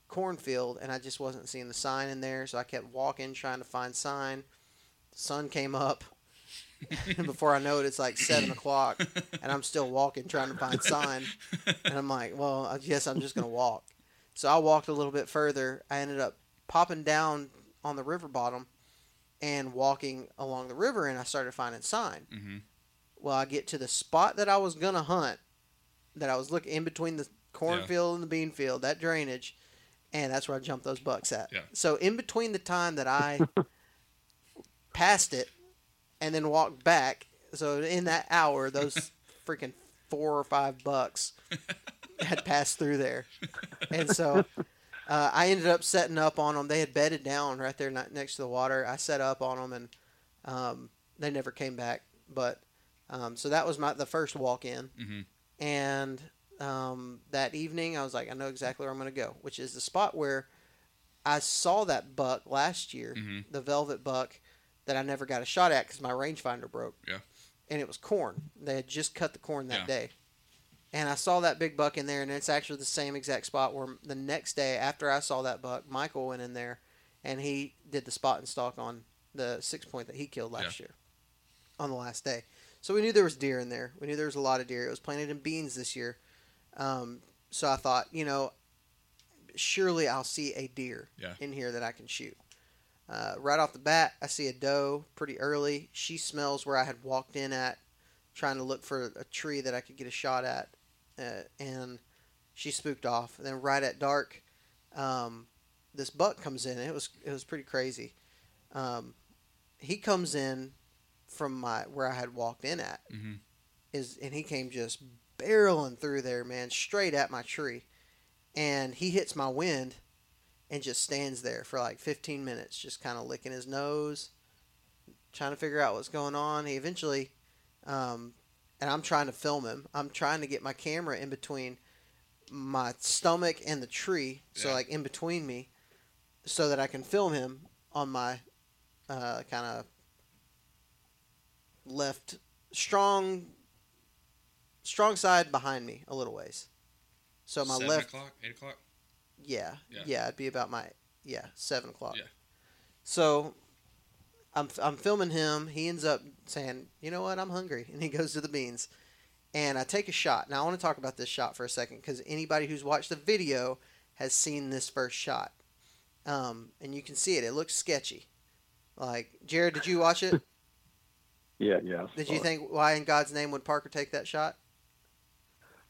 B: cornfield, and I just wasn't seeing the sign in there. So I kept walking, trying to find sign. The sun came up. And before I know it, it's like seven o'clock, and I'm still walking, trying to find sign. And I'm like, well, I guess I'm just gonna walk. So I walked a little bit further. I ended up popping down on the river bottom and walking along the river, and I started finding sign.
C: Mm-hmm.
B: Well, I get to the spot that I was gonna hunt, that I was looking in between the cornfield and the bean field, that drainage, and that's where I jumped those bucks at.
C: Yeah.
B: So in between the time that I passed it and then walked back, so in that hour, those freaking four or five bucks had passed through there, and so. Uh, I ended up setting up on them. They had bedded down right there ne- next to the water. I set up on them, and um, they never came back. But um, so that was my the first walk in,
C: Mm-hmm.
B: and um, that evening I was like, I know exactly where I'm going to go, which is the spot where I saw that buck last year,
C: Mhm.
B: the velvet buck that I never got a shot at because my rangefinder broke.
C: Yeah.
B: and it was corn. They had just cut the corn that
C: Yeah.
B: day. And I saw that big buck in there, and it's actually the same exact spot where the next day after I saw that buck, Michael went in there, and he did the spot and stalk on the six point that he killed last year, on the last day. So we knew there was deer in there. We knew there was a lot of deer. It was planted in beans this year, um, so I thought, you know, surely I'll see a deer
C: Yeah.
B: in here that I can shoot. Uh, right off the bat, I see a doe pretty early. She smells where I had walked in at, trying to look for a tree that I could get a shot at, uh, and she spooked off. And then right at dark, um, this buck comes in. It was it was pretty crazy. Um, he comes in from my where I had walked in at,
C: Mhm.
B: is and he came just barreling through there, man, straight at my tree, and he hits my wind, and just stands there for like 15 minutes, just kind of licking his nose, trying to figure out what's going on. He eventually, um, and I'm trying to film him. I'm trying to get my camera in between my stomach and the tree, so
C: Yeah.
B: like in between me, so that I can film him on my uh, kind of left strong strong side behind me a little ways. So my
C: Seven
B: left
C: o'clock, eight o'clock.
B: Yeah,
C: Yeah.
B: yeah, it'd be about my yeah seven o'clock.
C: Yeah.
B: So I'm I'm filming him. He ends up saying, "You know what? I'm hungry," and he goes to the beans. And I take a shot. Now I want to talk about this shot for a second because anybody who's watched the video has seen this first shot, um, and you can see it. It looks sketchy. Like Jared, did you watch it?
D: Yeah, yeah.
B: Did you
D: so
B: think why in God's name would Parker take that shot?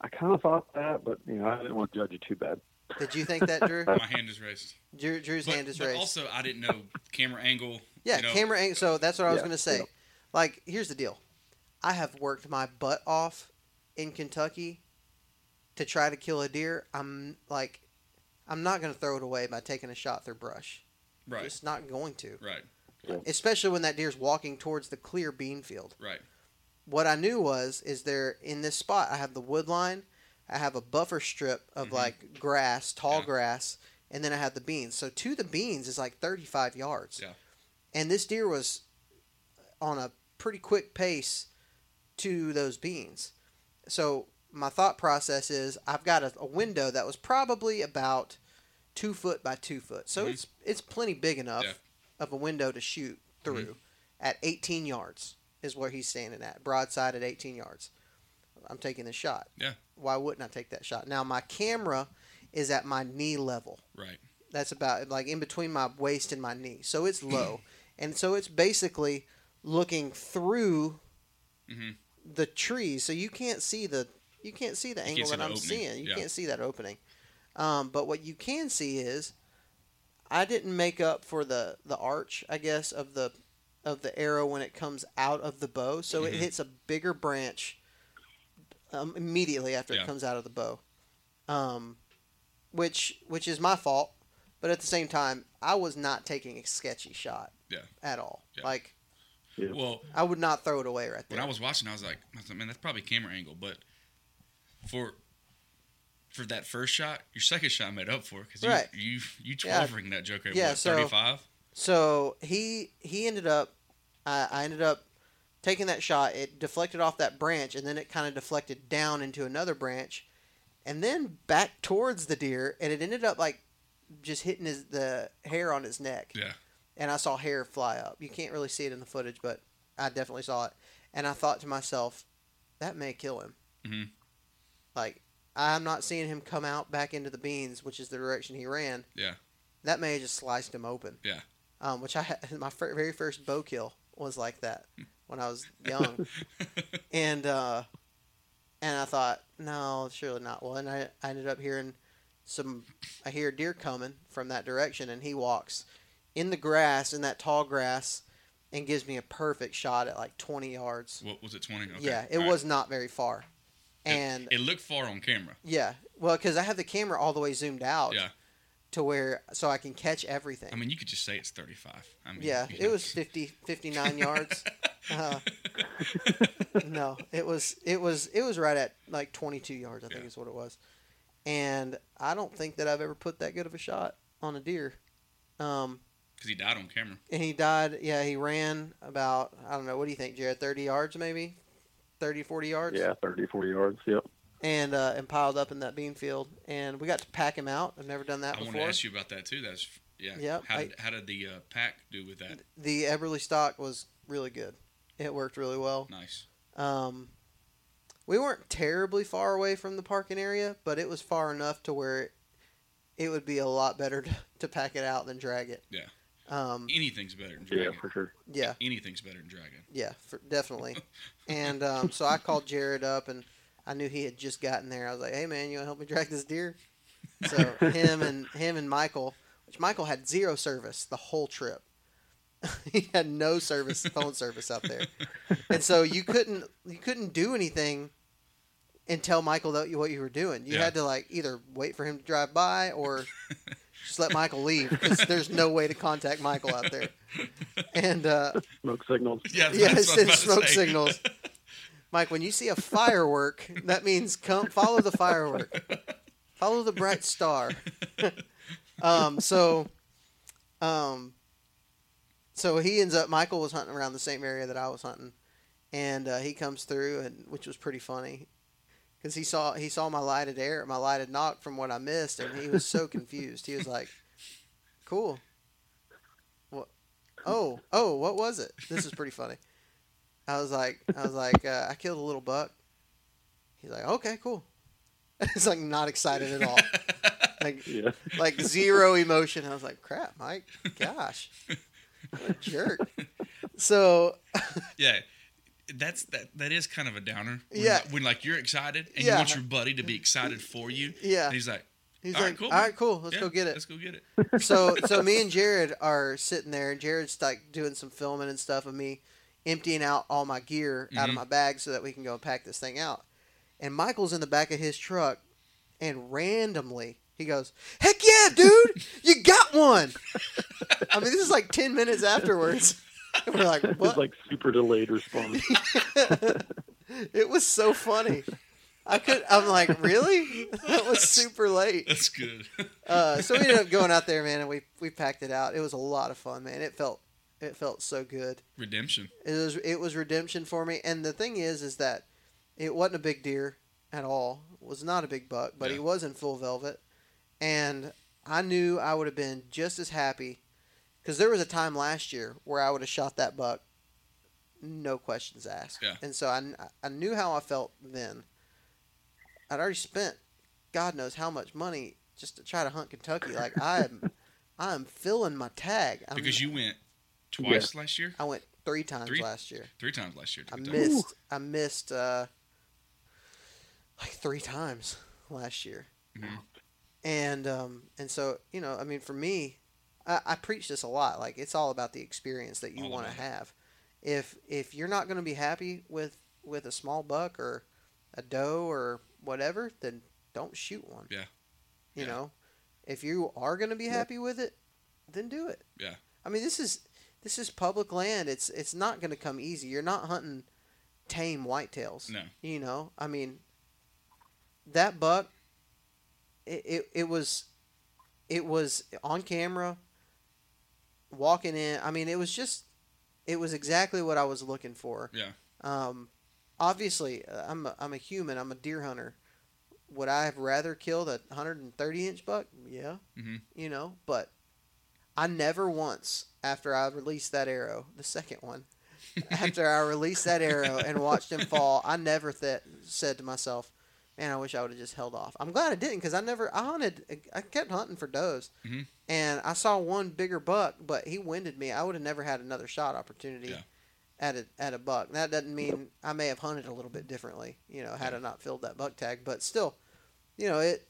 D: I kind of thought that, but you know, I didn't want to judge you too bad.
B: Did you think that, Drew?
C: My hand is raised.
B: Drew Drew's
C: But,
B: hand is
C: but
B: raised.
C: also, I didn't know camera angle.
B: Yeah,
C: you know,
B: camera angle. So that's what I was
D: Yeah,
B: going to say.
D: yeah.
B: Like, here's the deal. I have worked my butt off in Kentucky to try to kill a deer. I'm like, I'm not going to throw it away by taking a shot through brush.
C: Right.
B: Just not going to.
C: Right.
B: Especially when that deer's walking towards the clear bean field.
C: Right.
B: What I knew was, is there in this spot, I have the wood line, I have a buffer strip of
C: Mhm.
B: like grass, tall
C: Yeah.
B: grass, and then I have the beans. So to the beans is like 35 yards.
C: Yeah.
B: And this deer was on a pretty quick pace to those beans. So my thought process is I've got a, a window that was probably about two foot by two foot. So
C: Mhm.
B: it's it's plenty big enough
C: Yeah.
B: of a window to shoot through at 18 yards is where he's standing at. Broadside at 18 yards. I'm taking the shot.
C: Yeah.
B: Why wouldn't I take that shot? Now my camera is at my knee level
C: Right.
B: that's about like in between my waist and my knee so it's low and so it's basically looking through
C: Mhm.
B: the trees, so you can't see the you can't see the angle
C: see
B: that
C: the
B: I'm
C: opening,
B: seeing. You
C: yeah.
B: can't see that opening. Um, but what you can see is, I didn't make up for the the arch, I guess, of the of the arrow when it comes out of the bow. So it
C: Mhm.
B: hits a bigger branch um, immediately after
C: Yeah.
B: it comes out of the bow, um, which which is my fault. But at the same time, I was not taking a sketchy shot
C: Yeah.
B: at all.
C: Yeah.
B: Like
C: Well,
B: I would not throw it away right there.
C: when I was watching, I was like, I was like, man, that's probably camera angle. But for for that first shot, your second shot made up for it because you,
B: Right.
C: you you
B: Yeah.
C: twelve ring that joker at
B: Yeah,
C: what,
B: so-
C: 35?
B: So he he ended up, I I ended up taking that shot. It deflected off that branch, and then it kind of deflected down into another branch, and then back towards the deer, and it ended up like just hitting his the hair on his neck.
C: Yeah.
B: And I saw hair fly up. You can't really see it in the footage, but I definitely saw it. And I thought to myself, that may kill him.
C: Mhm.
B: Like I'm not seeing him come out back into the beans, which is the direction he ran.
C: Yeah.
B: That may have just sliced him open
C: Yeah.
B: um, which I had, my very first bow kill was like that when I was young, and uh, and I thought no, surely not. Well, and I, I ended up hearing some. I hear a deer coming from that direction, and he walks in the grass in that tall grass, and gives me a perfect shot at like twenty yards.
C: What was it? 20? Okay.
B: Yeah, it
C: all right.
B: was not very far,
C: It-
B: and
C: it, looked far on camera.
B: yeah, well, because I have the camera all the way zoomed out
C: Yeah.
B: To where so I can catch everything.
C: I mean, you could just say it's 35. I mean,
B: Yeah,
C: you
B: it
C: know.
B: was 50, 59 yards. Uh, no, it was it was it was right at like 22 yards, I think
C: Yeah.
B: is what it was. And I don't think that I've ever put that good of a shot on a deer. Um,
C: Because he died on camera.
B: and he died. Yeah, he ran about I don't know. What do you think, Jared? 30 yards, maybe 30, 40 yards.
D: Yeah, 30, 40 yards. Yep.
B: And uh, and piled up in that bean field, and we got to pack him out. I've never done that before.
C: I want to ask you about that too. That's yeah.
B: Yep,
C: How
B: I-
C: did, how did the uh, pack do with that?
B: The Eberlestock was really good. It worked really well.
C: Nice.
B: Um, we weren't terribly far away from the parking area, but it was far enough to where it, it would be a lot better to, to pack it out than drag it.
C: Yeah.
B: Um,
C: Anything's better than
D: Yeah, for sure.
B: yeah,
C: Anything's better than dragging.
B: yeah, for, definitely. and um, so I called Jared up, and I knew he had just gotten there. I was like, "Hey, man, you want to help me drag this deer?" So him and him and Michael, which Michael had zero service the whole trip. he had no service, phone service out there, and so you couldn't you couldn't do anything and tell Michael that you, what you were doing. You
C: Yeah.
B: had to like either wait for him to drive by or just let Michael leave because there's no way to contact Michael out there. And uh,
D: Smoke signals.
C: Yeah. that's
B: yeah,
C: what I
B: it
C: was
B: says
C: about to
B: smoke
C: say.
B: signals. Mike, when you see a firework, that means come follow the firework. Follow the bright star. um, so, um, so he ends up. Michael was hunting around the same area that I was hunting, and uh, he comes through, and which was pretty funny, because he saw he saw my lighted air, my lighted nock from what I missed, and he was so confused. He was like, "Cool. What? Oh, oh, what was it? This is pretty funny." I was like, I was like, uh, I killed a little buck. He's like, okay, cool. He's like not excited at all, like
D: Yeah.
B: like zero emotion. I was like, crap, Mike, gosh, what a jerk. So
C: Yeah. That's that. That is kind of a downer. When,
B: Yeah.
C: like- When like you're excited and
B: Yeah.
C: you want your buddy to be excited for you.
B: Yeah.
C: And he's like,
B: he's
C: All right,
B: like,
C: cool,
B: all
C: man.
B: right, cool, let's
C: yeah,
B: go get it.
C: Let's go get it.
B: so so me and Jared are sitting there, and Jared's like doing some filming and stuff of me emptying out all my gear out of
C: Mhm.
B: my bag so that we can go and pack this thing out. And Michael's in the back of his truck, and randomly he goes, "Heck yeah, dude, you got one!" I mean, this is like ten minutes afterwards. And we're like,
D: It was
B: "What?"
D: like super delayed response.
B: it was so funny. I could. I'm like, really? That was super late.
C: That's good.
B: Uh, so we ended up going out there, man, and we we packed it out. It was a lot of fun, man. It felt it felt so good.
C: Redemption.
B: It was it was redemption for me. And the thing is, is that it wasn't a big deer at all. It was not a big buck, but he was in full velvet, and I knew I would have been just as happy because there was a time last year where I would have shot that buck, no questions asked.
C: Yeah.
B: And so I I knew how I felt then. I'd already spent, God knows how much money just to try to hunt Kentucky. Like I am, I am filling my tag. I'm,
C: Because you went twice last year.
B: I went three times
C: Three?
B: last year.
C: Three times last year.
B: I
C: Kentucky.
B: missed. I missed uh, like three times last year,
C: Mhm.
B: and um, and so you know, I mean, for me, I, I preach this a lot. Like it's all about the experience that you want to have. If if you're not going to be happy with with a small buck or a doe or whatever, then don't shoot one.
C: Yeah.
B: You
C: Yeah.
B: know, if you are going to be happy with it, then do it.
C: Yeah.
B: I mean, this is this is public land. It's it's not going to come easy. You're not hunting tame whitetails.
C: No.
B: You know, I mean, that buck. It, it, it was, it was on camera. Walking in, I mean, it was just, it was exactly what I was looking for.
C: Yeah.
B: Um, obviously, uh, I'm a, I'm a human. I'm a deer hunter. Would I have rather killed a 130 inch buck? Yeah.
C: Mhm.
B: You know, but I never once after I released that arrow, the second one, after I released that arrow and watched him fall, I never th- said to myself, "Man, I wish I would have just held off." I'm glad I didn't because I never I hunted. I kept hunting for does,
C: Mhm.
B: and I saw one bigger buck, but he winded me. I would have never had another shot opportunity
C: Yeah.
B: at a at a buck. That doesn't mean I may have hunted a little bit differently, you know, had I not filled that buck tag. But still, you know, it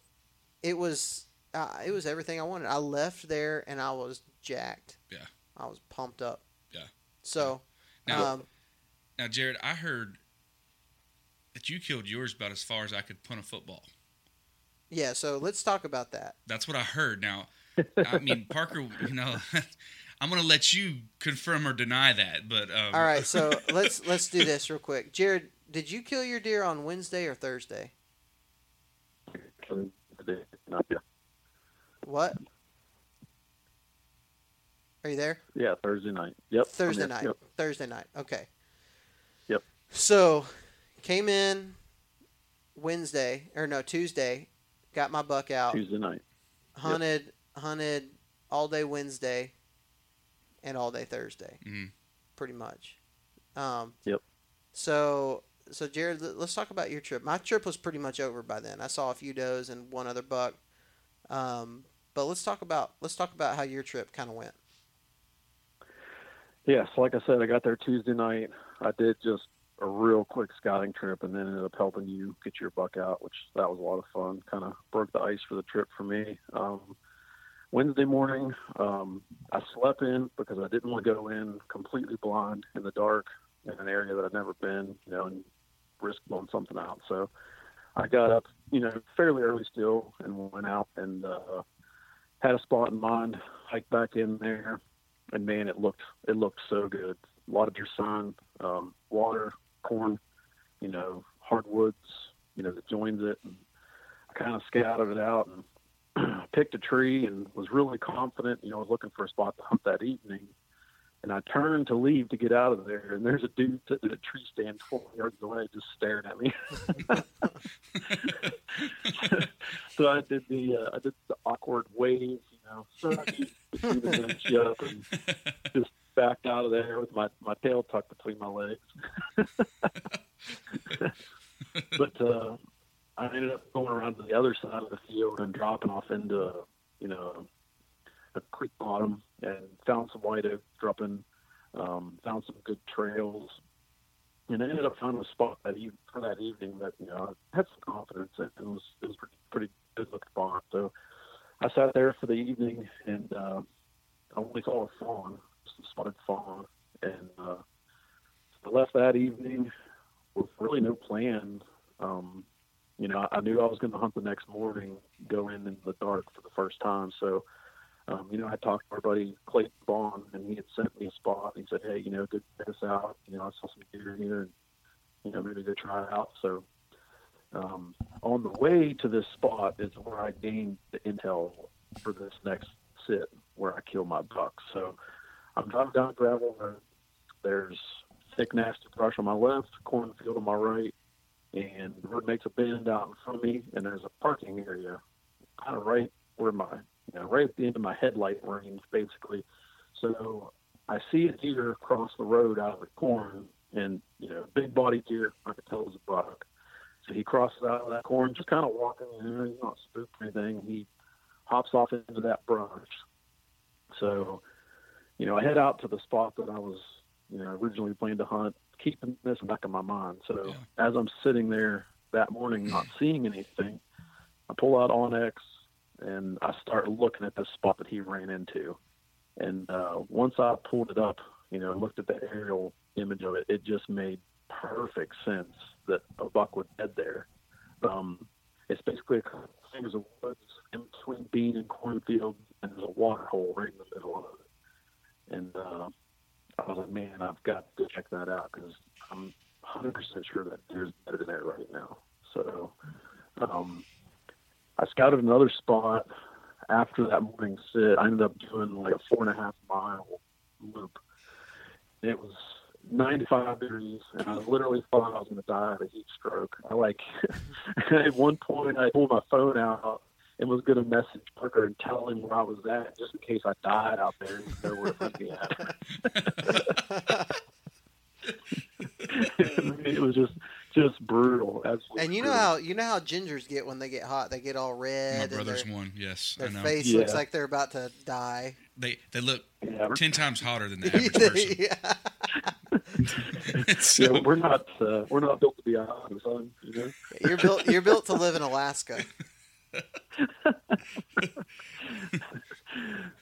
B: it was uh, it was everything I wanted. I left there and I was jacked.
C: Yeah.
B: I was pumped up.
C: Yeah.
B: So,
C: Now,
B: um,
C: now, Jared, I heard that you killed yours about as far as I could punt a football.
B: yeah. So let's talk about that.
C: That's what I heard. Now, I mean, Parker, you know, I'm going to let you confirm or deny that. But um,
B: All right. So let's let's do this real quick. Jared, did you kill your deer on Wednesday or Thursday?
D: Today, not yeah.
B: What? Are you there?
D: Yeah, Thursday night. Yep.
B: Thursday night.
D: Yep.
B: Thursday night. Okay.
D: Yep.
B: So, came in Wednesday or no Tuesday, got my buck out,
D: Tuesday night.
B: hunted hunted all day Wednesday, and all day Thursday,
C: Mhm.
B: pretty much. Um,
D: Yep.
B: So so Jared, let- let's talk about your trip. My trip was pretty much over by then. I saw a few does and one other buck. Um, but let's talk about let's talk about how your trip kind of went.
D: Yes, like I said, I got there Tuesday night. I did just a real quick scouting trip, and then ended up helping you get your buck out, which that was a lot of fun. Kind of broke the ice for the trip for me. Um, Wednesday morning, um, I slept in because I didn't want to go in completely blind in the dark in an area that I'd never been, you know, and risk blowing something out. So I got up, you know, fairly early still, and went out and uh, had a spot in mind. Hiked back in there, and man, it looked it looked so good. A lot of deer sun, um, water, corn, you know, hardwoods, you know, that joins it. And I kind of scouted it out and picked a tree and was really confident. You know, I was looking for a spot to hunt that evening. And I turned to leave to get out of there, and there's a dude sitting at a tree stand 20 yards away, just staring at me. so I did the uh, I did the awkward wave, know, between the bench up and just backed out of there with my my tail tucked between my legs. but uh, I ended up going around to the other side of the field and dropping off into you know a creek bottom and found some white oak dropping, um, found some good trails. And I ended up finding a spot that eve- for that evening that you know I had some confidence in and was it was pretty, pretty good looking barn. So I sat there for the evening and uh, I only saw a fawn, a spotted fawn, and uh, I left that evening with really no plan. Um, you know, I, knew I was going to hunt the next morning, go in in the dark for the first time. So, um, you know, I talked to our buddy Clayton Bond, and he had sent me a spot. And he said, "Hey, you know, good check us out. You know, I saw some deer here, and you know, maybe go try it out." So, um, on the way to this spot is where I gained the intel for this next sit, where I kill my buck. So, I'm driving down gravel road. There's thick, nasty brush on my left, cornfield on my right, and the road makes a bend out in front of me, and there's a parking area kind of right where my, you know, right at the end of my headlight range, basically. So I see a deer cross the road out of the corn, and you know, big body deer, I could tell it was a buck. So he crosses out of that corn, just kind of walking, you know, he's not spooked or anything. He hops off into that brush. So you know, I head out to the spot that I was, you know, originally planned to hunt, keeping this back in my mind. So
C: Yeah.
D: as I'm sitting there that morning, not seeing anything, I pull out onX and I start looking at the spot that he ran into. And uh, once I pulled it up, you know, looked at the aerial image of it, it just made perfect sense that a buck would head there. Um, it's basically a couple acres of woods in between bean and cornfield, and there's a water hole right in the middle of it. And uh, I was like, man, I've got to check that out because I'm 100% sure that there's better there right now. So um, I scouted another spot after that morning sit. I ended up doing like a four and a half mile loop. It was 95 degrees, and I literally thought I was going to die of a heat stroke. I like at one point I pulled my phone out and was going to message Parker and tell him where I was at, just in case I died out there and to find me at. it was just just brutal. Absolutely.
B: And you know
D: brutal.
B: how you know how gingers get when they get hot. They get all red. and
C: brother's one. Yes,
B: their
C: I know.
B: face
D: Yeah.
B: looks like they're about to die.
C: They they look
D: Yeah,
C: ten times hotter than the average person.
B: yeah.
C: so,
D: yeah, we're not uh, we're not built to be out in the sun. You know.
B: You're built. You're built to live in Alaska.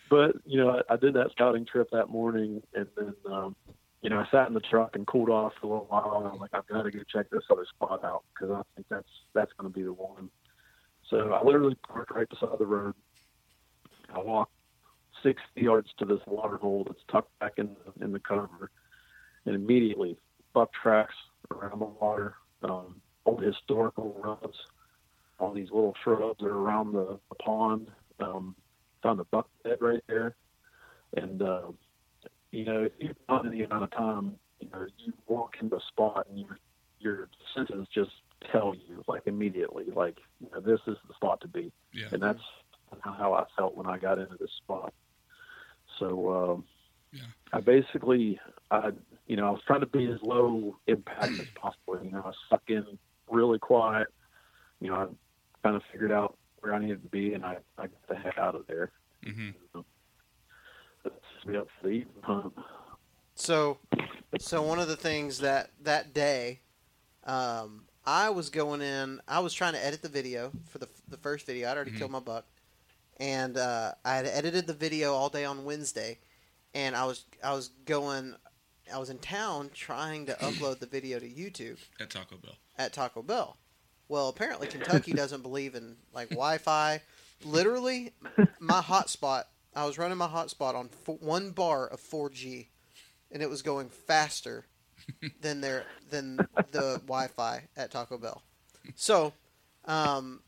D: but you know, I, I did that scouting trip that morning, and then um, you know, I sat in the truck and cooled off for a little while, and I was like, I've got to go check this other spot out because I think that's that's going to be the one. So I literally parked right beside the road. I walked 60 yards to this water hole that's tucked back in the, in the cover, and immediately buck tracks around the water, um, old historical ruts on these little shrubs that are around the, the pond. Um, found a buck bed right there, and uh, you know, if you've done any amount of time, you know, you walk into a spot and your your senses just tell you like immediately, like you know, this is the spot to be,
C: yeah.
D: and that's how I felt when I got into this spot. So um,
C: Yeah.
D: I basically, I you know, I was trying to be as low impact as possible. You know, I stuck in really quiet. You know, I kind of figured out where I needed to be, and I, I got the heck out of there.
C: hmm
D: That's me up for the evening hunt.
B: So, so one of the things that that day, um, I was going in. I was trying to edit the video for the the first video. I'd already
C: Mhm.
B: killed my buck, and uh, I had edited the video all day on Wednesday, and I was I was going. I was in town trying to upload the video to YouTube
C: At Taco Bell.
B: at Taco Bell. Well, apparently Kentucky doesn't believe in like Wi-Fi. Literally, my hotspot. I was running my hotspot on one bar of 4G, and it was going faster than their than the Wi-Fi at Taco Bell. So, um,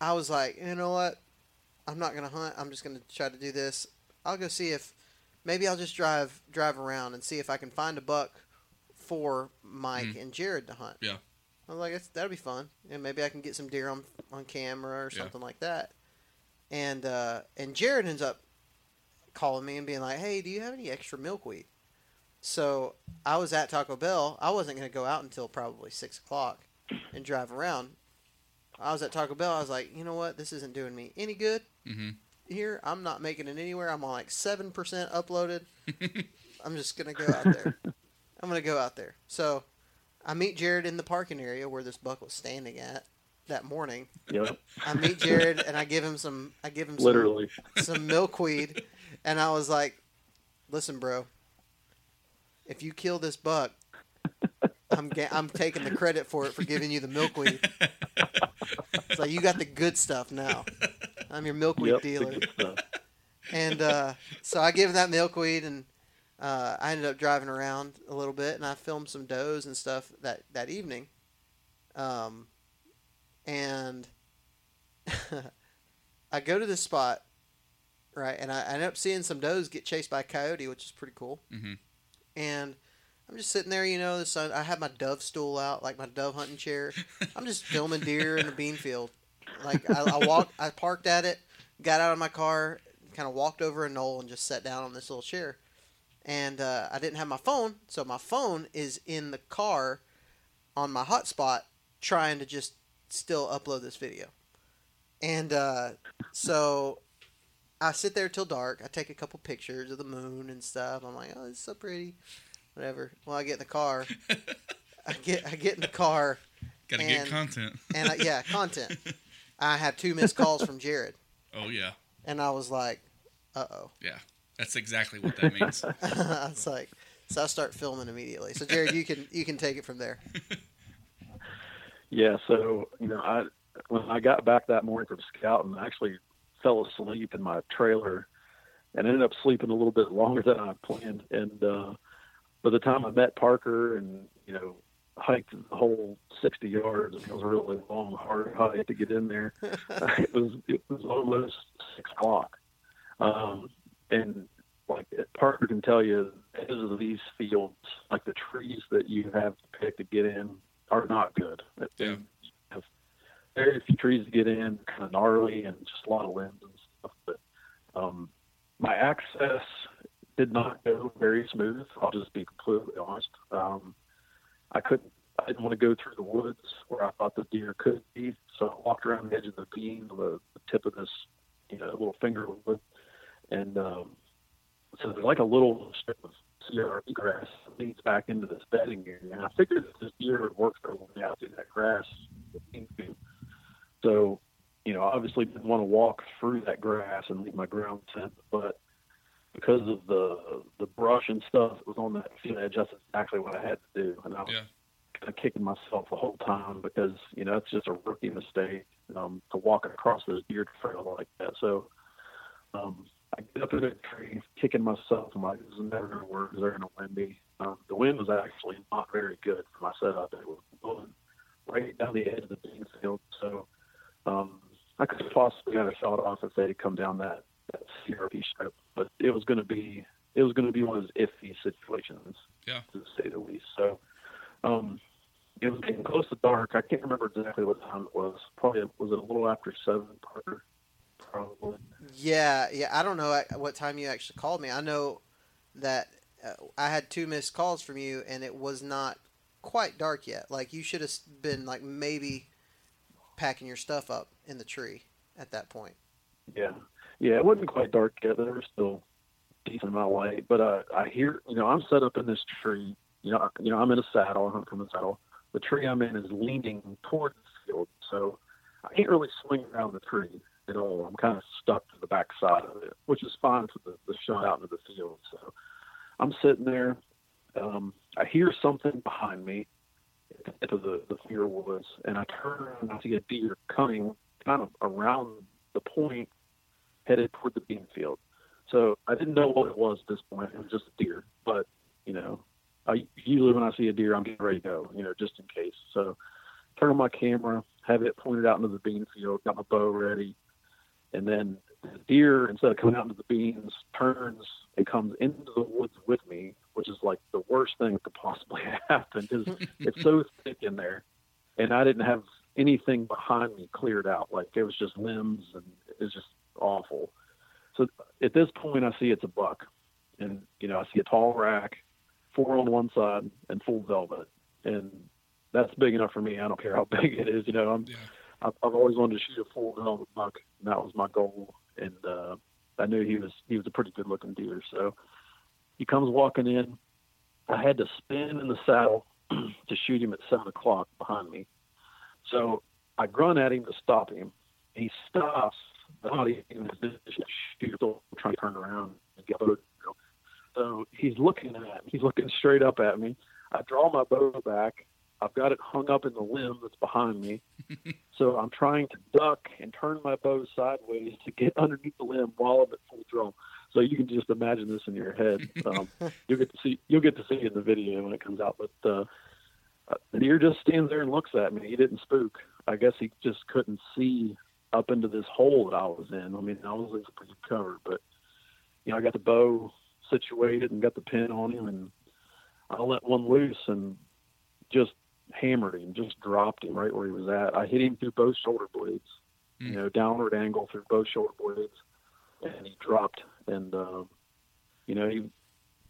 B: I was like, you know what? I'm not gonna hunt. I'm just gonna try to do this. I'll go see if maybe I'll just drive drive around and see if I can find a buck for Mike and Jared to hunt.
C: Yeah.
B: I was like, that'll be fun, and maybe I can get some deer on on camera or
C: Yeah.
B: something like that. And uh, and Jared ends up calling me and being like, "Hey, do you have any extra milkweed?" So I was at Taco Bell. I wasn't going to go out until probably six o'clock and drive around. I was at Taco Bell. I was like, you know what? This isn't doing me any good
C: hmm
B: here. I'm not making it anywhere. I'm on like seven percent uploaded. I'm just gonna go out there. I'm gonna go out there. So I meet Jared in the parking area where this buck was standing at that morning.
D: Yep,
B: I meet Jared and I give him some. I give him some,
D: literally.
B: some milkweed, and I was like, "Listen, bro, if you kill this buck, I'm ga- I'm taking the credit for it for giving you the milkweed. It's like you got the good stuff now. I'm your milkweed
D: Yep,
B: dealer." And uh, so I gave him that milkweed, and uh, I ended up driving around a little bit, and I filmed some does and stuff that that evening. Um, and I go to this spot, right, and I, I end up seeing some does get chased by a coyote, which is pretty cool.
C: Mhm.
B: And I'm just sitting there, you know, the sun. I have my dove stool out, like my dove hunting chair. I'm just filming deer in the bean field. Like I, I walked, I parked at it, got out of my car, kind of walked over a knoll and just sat down on this little chair. And uh, I didn't have my phone, so my phone is in the car on my hotspot, trying to just still upload this video. And uh, so I sit there till dark. I take a couple pictures of the moon and stuff. I'm like, oh, it's so pretty, whatever. Well, I get in the car. I get I get in the car.
C: Gotta
B: and-
C: get content.
B: and I, yeah, content. I have two missed calls from Jared,
C: Oh yeah,
B: and I was like, uh oh.
C: yeah. That's exactly what that means.
B: I was like, so I start filming immediately. So Jared, you can you can take it from there.
D: Yeah, so you know, I when I got back that morning from scouting, I actually fell asleep in my trailer and ended up sleeping a little bit longer than I planned. And uh, by the time I met Parker and you know hiked the whole 60 yards, it was a really long, hard hike to get in there. it was it was almost six o'clock, um, and like Parker can tell you, edges of these fields, like the trees that you have to pick to get in, are not good.
C: Yeah.
D: Very few trees to get in, kind of gnarly, and just a lot of limbs and stuff. But um, my access did not go very smooth. I'll just be completely honest. Um, I couldn't. I didn't want to go through the woods where I thought the deer could be, so I walked around the edge of the beam, the, the tip of this, you know, little finger wood, and um, so there's like a little strip of CRP grass that leads back into this bedding area. And I figured that this deer would work their way out through that grass. So, you know, obviously didn't want to walk through that grass and leave my ground scent, but because of the the brush and stuff that was on that field edge, that's exactly what I had to do. And I was
C: Yeah.
D: kind of kicking myself the whole time because, you know, it's just a rookie mistake um, to walk across this deer trail like that. So, um, I get up in a tree, kicking myself. I'm like, this is never going to work. They're going to win me. Um, the wind was actually not very good for my setup. It was blowing right down the edge of the bean field. So um, I could possibly have a shot off if they'd come down that, that CRP strip. But it was going to be it was going to be one of those iffy situations,
C: Yeah.
D: to say the least. So um, it was getting close to dark. I can't remember exactly what time it was. Probably was it a little after seven, Parker? Probably.
B: Yeah, yeah. I don't know what time you actually called me. I know that uh, I had two missed calls from you, and it was not quite dark yet. Like you should have been like maybe packing your stuff up in the tree at that point.
D: Yeah, yeah, it wasn't quite dark yet. There was still a decent amount of light, but uh, I hear, you know, I'm set up in this tree. You know, you know, I'm in a saddle. I hunt from a saddle. The tree I'm in is leaning toward the field, so I can't really swing around the tree at all. I'm kind of stuck to the back side of it, which is fine for the, the shot out into the field. So I'm sitting there. Um, I hear something behind me tip of the, the field woods, and I turn around and see a deer coming kind of around the point headed toward the bean field. So I didn't know what it was at this point. It was just a deer. But, you know, I usually when I see a deer, I'm getting ready to go, you know, just in case. So turn on my camera, have it pointed out into the bean field, got my bow ready. And then the deer, instead of coming out into the beans, turns and comes into the woods with me, which is like the worst thing that could possibly happen because it's so thick in there. And I didn't have anything behind me cleared out. Like it was just limbs and it was just awful. So at this point, I see it's a buck, and you know I see a tall rack, four on one side, and full velvet, and that's big enough for me. I don't care how big it is. You know, I'm
C: Yeah.
D: I've, I've always wanted to shoot a full velvet buck, and that was my goal. And uh, I knew he was he was a pretty good looking deer. So he comes walking in. I had to spin in the saddle to shoot him at seven o'clock behind me. So I grunt at him to stop him. He stops, not even in a position to shoot, trying to turn around and get bow. So he's looking at me. He's looking straight up at me. I draw my bow back. I've got it hung up in the limb that's behind me. so I'm trying to duck and turn my bow sideways to get underneath the limb while I'm at full draw. So you can just imagine this in your head. Um, you'll get to see you'll get to see it in the video when it comes out. But uh, uh, the deer just stands there and looks at me. He didn't spook. I guess he just couldn't see up into this hole that I was in. I mean, I was pretty covered, but you know, I got the bow situated and got the pin on him, and I let one loose and just hammered him, just dropped him right where he was at. I hit him through both shoulder blades,
C: Mm.
D: you know, downward angle through both shoulder blades, and he dropped. And um, you know, he was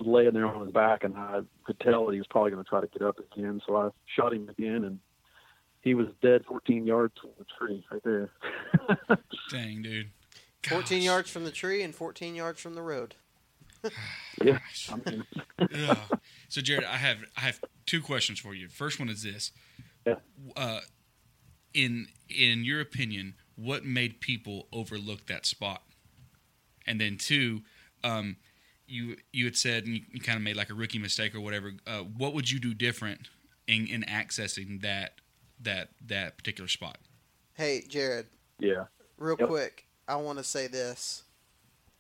D: laying there on his back, and I could tell that he was probably going to try to get up again. So I shot him again, and he was dead 14 yards from the tree right there.
C: Dang, dude.
B: 14 yards from the tree and 14 yards from the road.
D: Yeah. I mean,
C: Ugh. So Jared, I have I have two questions for you. First one is this:
D: Yeah.
C: uh, in in your opinion, what made people overlook that spot? And then two, um, you you had said and you, you kind of made like a rookie mistake or whatever. Uh, what would you do different in, in accessing that that that particular spot?
B: Hey, Jared,
D: yeah.
B: real
D: Yep.
B: quick, I want to say this.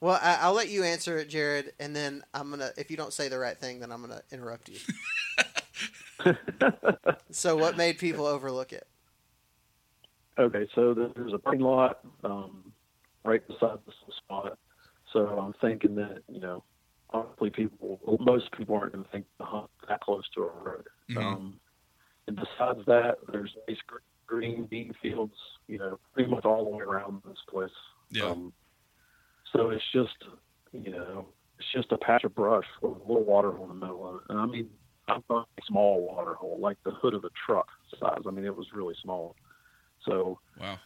B: Well, I, I'll let you answer it, Jared, and then I'm gonna. If you don't say the right thing, then I'm gonna interrupt you. so, what made people overlook it?
D: Okay, so there's a parking lot um, right beside this spot. So I'm thinking that you know, honestly, people, most people aren't going to think to hunt that close to a road.
C: Mhm.
D: Um, and besides that, there's nice green bean fields, you know, pretty much all the way around this place.
C: Yeah.
D: Um, so it's just, you know, it's just a patch of brush with a little water hole in the middle of it. And I mean, I thought a small water hole, like the hood of a truck size. I mean, it was really small. So
C: Wow.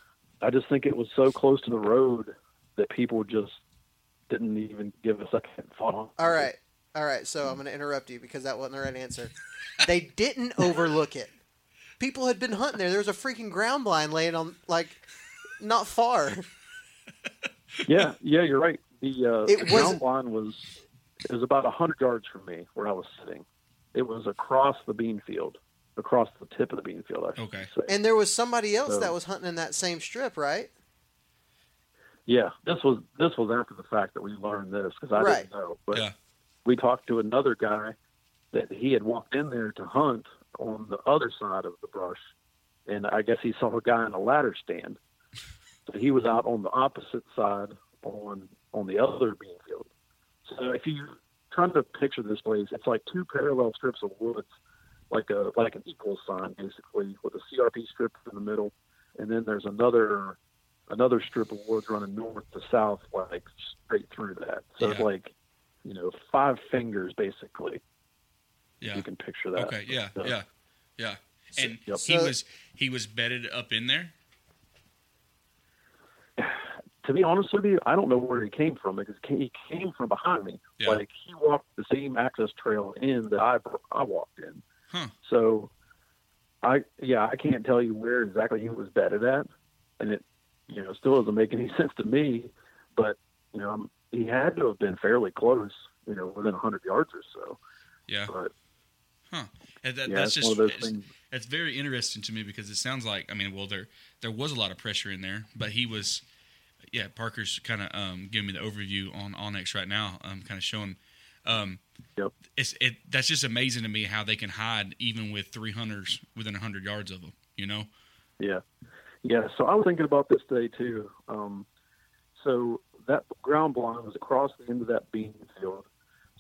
D: I just think it was so close to the road that people just didn't even give a second thought on.
B: All right, all right. So I'm going to interrupt you because that wasn't the right answer. they didn't overlook it. People had been hunting there. There was a freaking ground blind laying on, like, not far.
D: Yeah, yeah, you're right. The uh,
B: It
D: the
B: was-
D: ground blind was it was about hundred yards from me where I was sitting. It was across the bean field, across the tip of the bean field. I should
C: Okay.
D: say.
B: And there was somebody else
D: So-
B: that was hunting in that same strip, right?
D: Yeah, this was this was after the fact that we learned this because I
B: Right.
D: didn't know. But
C: Yeah.
D: we talked to another guy that he had walked in there to hunt on the other side of the brush, and I guess he saw a guy in a ladder stand. So he was out on the opposite side on on the other bean field. So if you trying to picture this place, it's like two parallel strips of woods, like a like an equal sign basically, with a CRP strip in the middle, and then there's another another strip of woods running north to south, like straight through that. So it's like, you know, five fingers basically.
C: Yeah.
D: You can picture that.
C: Okay. Yeah.
D: So-
C: Yeah. Yeah. And
D: Yep.
C: he
B: So-
C: was he was bedded up in there.
D: To be honest with you, I don't know where he came from because he came from behind me.
C: Yeah.
D: Like he walked the same access trail in that I I walked in.
C: Huh.
D: So, I yeah, I can't tell you where exactly he was bedded at, and it you know still doesn't make any sense to me. But you know, um, he had to have been fairly close, you know, within a hundred yards or so.
C: Yeah.
D: But
C: Huh. And that,
D: yeah,
C: that's just
D: one of those
C: it's, very interesting to me because it sounds like I mean, well, there there was a lot of pressure in there, but he was, yeah. Parker's kind of um, giving me the overview on onX right now, um, kind of showing. Um,
D: Yep.
C: It's it that's just amazing to me how they can hide even with three hunters within hundred yards of them. You know.
D: Yeah, yeah. So I was thinking about this today too. Um, so that ground blind was across the end of that bean field.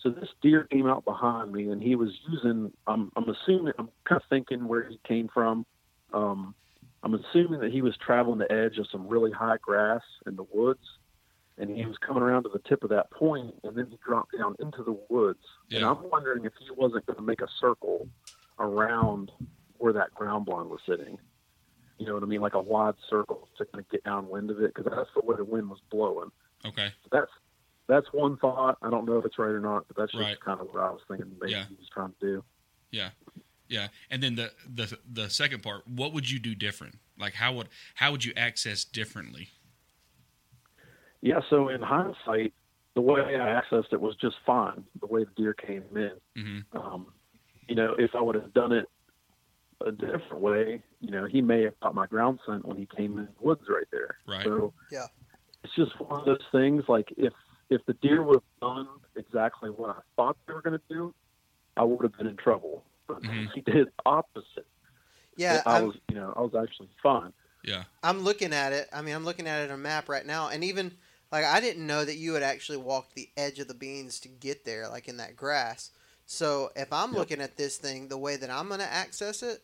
D: So this deer came out behind me, and he was using. I'm, I'm assuming. I'm kind of thinking where he came from. Um, I'm assuming that he was traveling the edge of some really high grass in the woods, and he was coming around to the tip of that point, and then he dropped down into the woods. And I'm wondering if he wasn't going to make a circle around where that ground blind was sitting. You know what I mean? Like a wide circle to kind of get downwind of it, because that's the way the wind was blowing.
C: Okay.
D: That's that's one thought. I don't know if it's right or not, but that's just
C: Right.
D: kind of what I was thinking. Maybe
C: Yeah.
D: he was trying to do.
C: Yeah. Yeah. And then the the the second part, what would you do different? Like how would how would you access differently?
D: Yeah. So in hindsight, the way I accessed it was just fine. The way the deer came in.
C: hmm
D: Um, you know, if I would have done it a different way, you know, he may have caught my ground scent when he came in the woods right there.
C: Right.
D: So
B: Yeah.
D: it's just one of those things. Like if if the deer would have done exactly what I thought they were going to do, I would have been in trouble. But
C: Mhm.
D: he did the opposite.
B: Yeah,
D: I
B: I'm,
D: was, you know, I was actually fine.
C: Yeah.
B: I'm looking at it. I mean, I'm looking at it on a map right now, and even like I didn't know that you had actually walked the edge of the beans to get there, like in that grass. So if I'm
D: Yep.
B: looking at this thing, the way that I'm going to access it,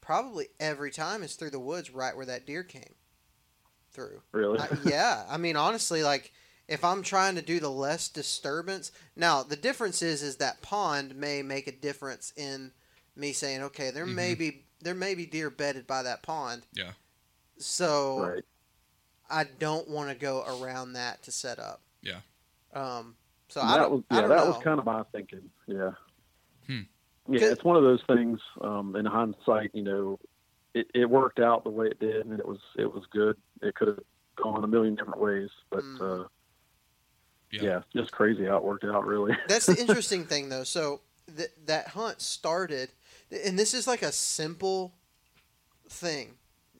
B: probably every time is through the woods, right where that deer came through.
D: Really.
B: I, yeah, I mean, honestly, like if I'm trying to do the less disturbance, now the difference is is that pond may make a difference in me saying, okay, there may be there may be deer bedded by that pond.
C: Yeah.
B: So
D: right.
B: I don't want to go around that to set up.
C: Yeah.
B: Um. So
D: And
B: I
D: that
B: don't.
D: was
B: I
D: yeah,
B: don't
D: that
B: know.
D: was kind of my thinking. Yeah.
C: Hmm.
D: Yeah, it's one of those things. Um, in hindsight, you know, it, it worked out the way it did, and it was it was good. It could have gone a million different ways, but
B: Mm.
D: uh,
C: Yeah.
D: yeah. just crazy how it worked out. Really.
B: That's the interesting thing, though. So th- that hunt started, and this is like a simple thing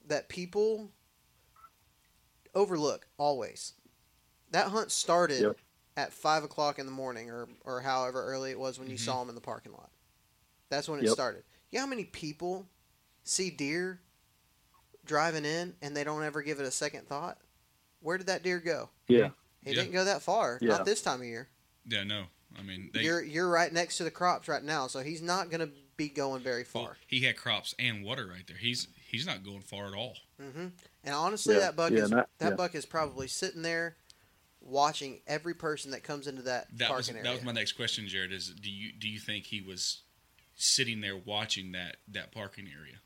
B: that people overlook always. That hunt started
D: Yep.
B: At five o'clock in the morning, or or however early it was when you
C: Mhm.
B: saw him in the parking lot. That's when it
D: Yep.
B: started. You know how many people see deer driving in and they don't ever give it a second thought? Where did that deer go?
D: yeah.
B: He
C: Yeah.
B: didn't go that far.
D: Yeah.
B: Not this time of year.
C: Yeah, no. I mean, they,
B: you're you're right next to the crops right now, so he's not going to be going very
C: well,
B: far.
C: he had crops and water right there. He's he's not going far at all.
B: hmm And honestly,
D: Yeah,
B: that buck
D: yeah,
B: is
D: that-
B: that
D: yeah.
B: buck is probably sitting there watching every person that comes into that,
C: That was
B: parking
C: that was my next question, Jared. Is do you do you think he was sitting there watching that that parking area?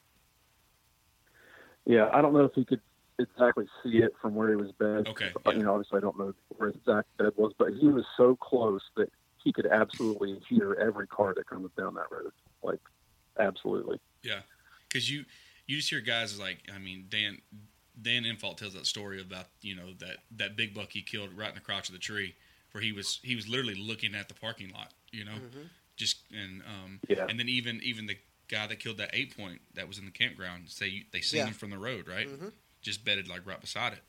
D: Yeah, I don't know if he could exactly see it from where he was bed.
C: Okay, uh,
D: But,
C: yeah.
D: You know, obviously I don't know where his exact bed was, but he was so close that he could absolutely hear every car that comes down that road. Like, absolutely.
C: Yeah, because you you just hear guys like I mean Dan Dan Infalt tells that story about you know that that big buck he killed right in the crotch of the tree where he was he was literally looking at the parking lot. You know,
B: Mhm.
C: just and um
D: Yeah.
C: and then even even the guy that killed that eight point that was in the campground say they seen
B: Yeah.
C: him from the road right
B: Mhm.
C: just bedded like right beside it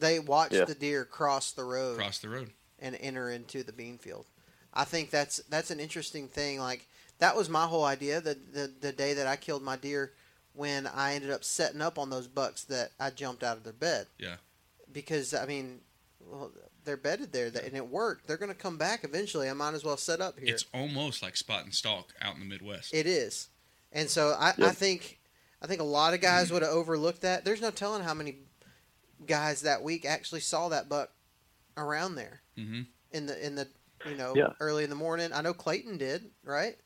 B: They watched
D: Yeah.
B: the deer cross the road
C: across the road
B: and enter into the bean field. I think that's that's an interesting thing. Like that was my whole idea. The the, the day that I killed my deer, when I ended up setting up on those bucks that I jumped out of their bed.
C: Yeah.
B: Because I mean, well, they're bedded there, and it worked. They're going to come back eventually. I might as well set up here.
C: it's almost like spot and stalk out in the Midwest
B: It is, and so I, I think I think a lot of guys would have overlooked that. There's no telling how many guys that week actually saw that buck around there
C: hmm
B: in the in the you know
D: Yeah.
B: early in the morning. I know Clayton did, right?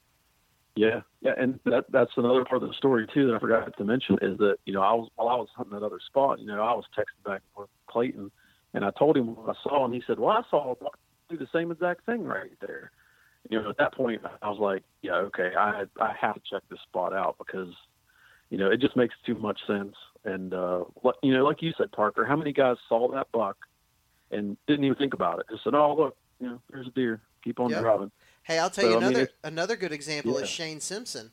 D: Yeah, yeah, and that that's another part of the story too that I forgot to mention is that you know I was while I was hunting that other spot, you know I was texting back and forth with Clayton, and I told him what I saw, and he said, "Well, I saw a buck do the same exact thing right there." You know, at that point, I was like, "Yeah, okay, I I have to check this spot out because, you know, it just makes too much sense." And uh, you know, like you said, Parker, how many guys saw that buck and didn't even think about it? Just said, "Oh, look, you know, there's a deer. Keep on
B: Yep.
D: driving."
B: Hey, I'll tell
D: So,
B: you
D: I mean,
B: another another good example is Shane Simpson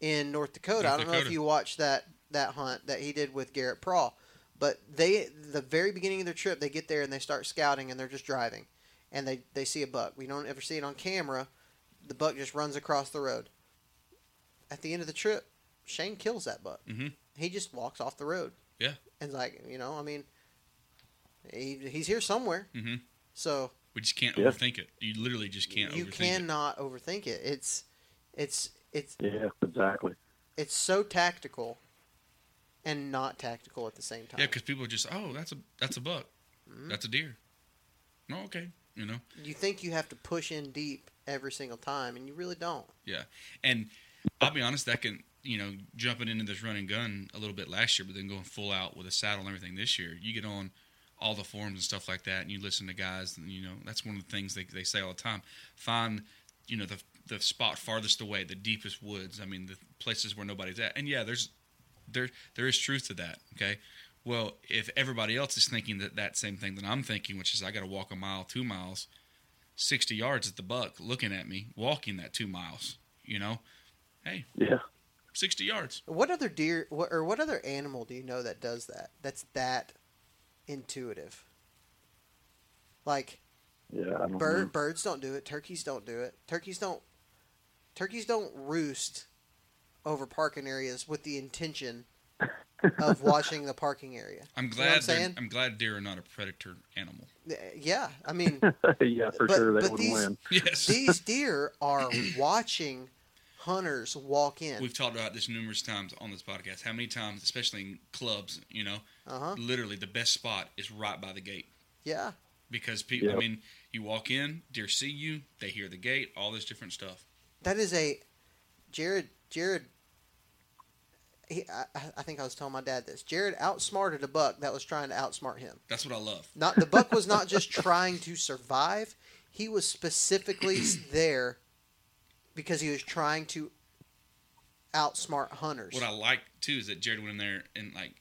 B: in North Dakota. I don't know if you watched that that hunt that he did with Garrett Prawl, but they the very beginning of their trip, they get there and they start scouting and they're just driving, and they they see a buck. We don't ever see it on camera. The buck just runs across the road. At the end of the trip, Shane kills that buck.
C: Mhm.
B: He just walks off the road.
C: Yeah.
B: and like you know, I mean, he, he's here somewhere.
C: hmm
B: So
C: we just can't
D: Yeah.
C: overthink it you literally just can't
B: you
C: overthink it
B: cannot overthink it. It's it's it's
D: Yeah, exactly.
B: it's so tactical and not tactical at the same time.
C: Yeah, because people are just, oh, that's a that's a buck,
B: Mhm.
C: that's a deer. No, okay, you know.
B: you think you have to push in deep every single time, and you really don't.
C: Yeah, and I'll be honest, that can you know jumping into this running gun a little bit last year, but then going full out with a saddle and everything this year. You get on all the forums and stuff like that, and you listen to guys, and you know that's one of the things they they say all the time. Find you know the the spot farthest away, the deepest woods. I mean, the places where nobody's at. And yeah, there's there there is truth to that. Okay. Well, if everybody else is thinking that that same thing that I'm thinking, which is I got to walk a mile, two miles, sixty yards at the buck, looking at me, walking that two miles, you know, hey,
D: Yeah.
C: sixty yards.
B: What other deer what, or what other animal do you know that does that? That's that intuitive. Like
D: Yeah, don't
B: bird,
D: know.
B: birds don't do it. Turkeys don't do it. Turkeys don't. Turkeys don't roost over parking areas with the intention of watching the parking area.
C: I'm
B: know what
C: glad.
B: I'm saying?
C: I'm glad deer are not a predator animal.
B: Yeah, I mean,
D: yeah, for
B: But-
D: sure they
B: but
D: would
B: these-
D: win.
C: Yes,
B: these deer are watching hunters walk in.
C: we've talked about this numerous times on this podcast. How many times, especially in clubs, you know,
B: Uh huh.
C: literally the best spot is right by the gate.
B: Yeah.
C: because people. I mean, you walk in, deer see you, they hear the gate, all this different stuff.
B: That is a Jared. Jared. he, I, I think I was telling my dad this. Jared outsmarted a buck that was trying to outsmart him.
C: That's what I love.
B: Not the buck was not just trying to survive; he was specifically there because he was trying to outsmart hunters.
C: What I like too is that Jared went in there and like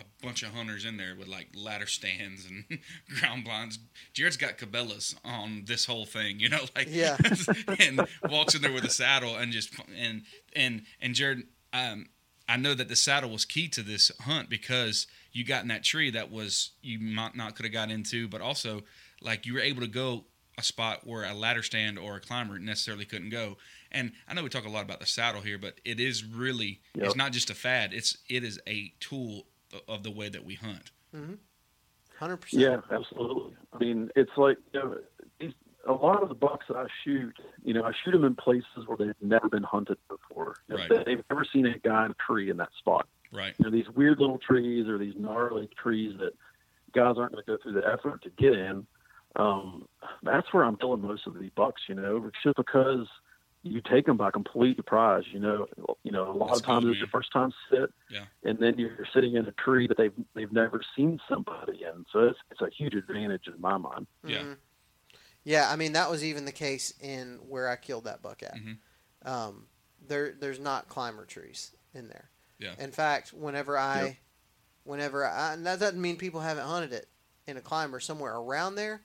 C: a bunch of hunters in there with like ladder stands and ground blinds. Jared's got Cabela's on this whole thing, you know, like
B: Yeah.
C: and walks in there with a saddle and just and and and Jared, um, I know that the saddle was key to this hunt because you got in that tree that was you might not could have got into, but also like you were able to go a spot where a ladder stand or a climber necessarily couldn't go. And I know we talk a lot about the saddle here, but it is really
D: Yep.
C: it's not just a fad. It's it is a tool of the way that we hunt. Mm-hmm.
B: Hundred percent.
D: Yeah, absolutely. I mean, it's like you know, these, a lot of the bucks that I shoot, you know, I shoot them in places where they've never been hunted before. You know,
C: Right.
D: They've never seen a guy in a tree in that spot.
C: Right.
D: You know, these weird little trees or these gnarly trees that guys aren't going to go through the effort to get in. Um, that's where I'm killing most of these bucks. You know, just because you take them by complete surprise. You know, you know, a lot
C: That's
D: of times
C: cool,
D: it's your first time sit,
C: Yeah.
D: and then you're sitting in a tree that they've they've never seen somebody in. So it's it's a huge advantage in my mind.
C: Yeah.
B: Mhm. Yeah, I mean that was even the case in where I killed that buck at.
C: Mhm.
B: Um, there, there's not climber trees in there.
C: Yeah.
B: In fact, whenever I,
D: Yep.
B: whenever I, and that doesn't mean people haven't hunted it in a climber somewhere around there,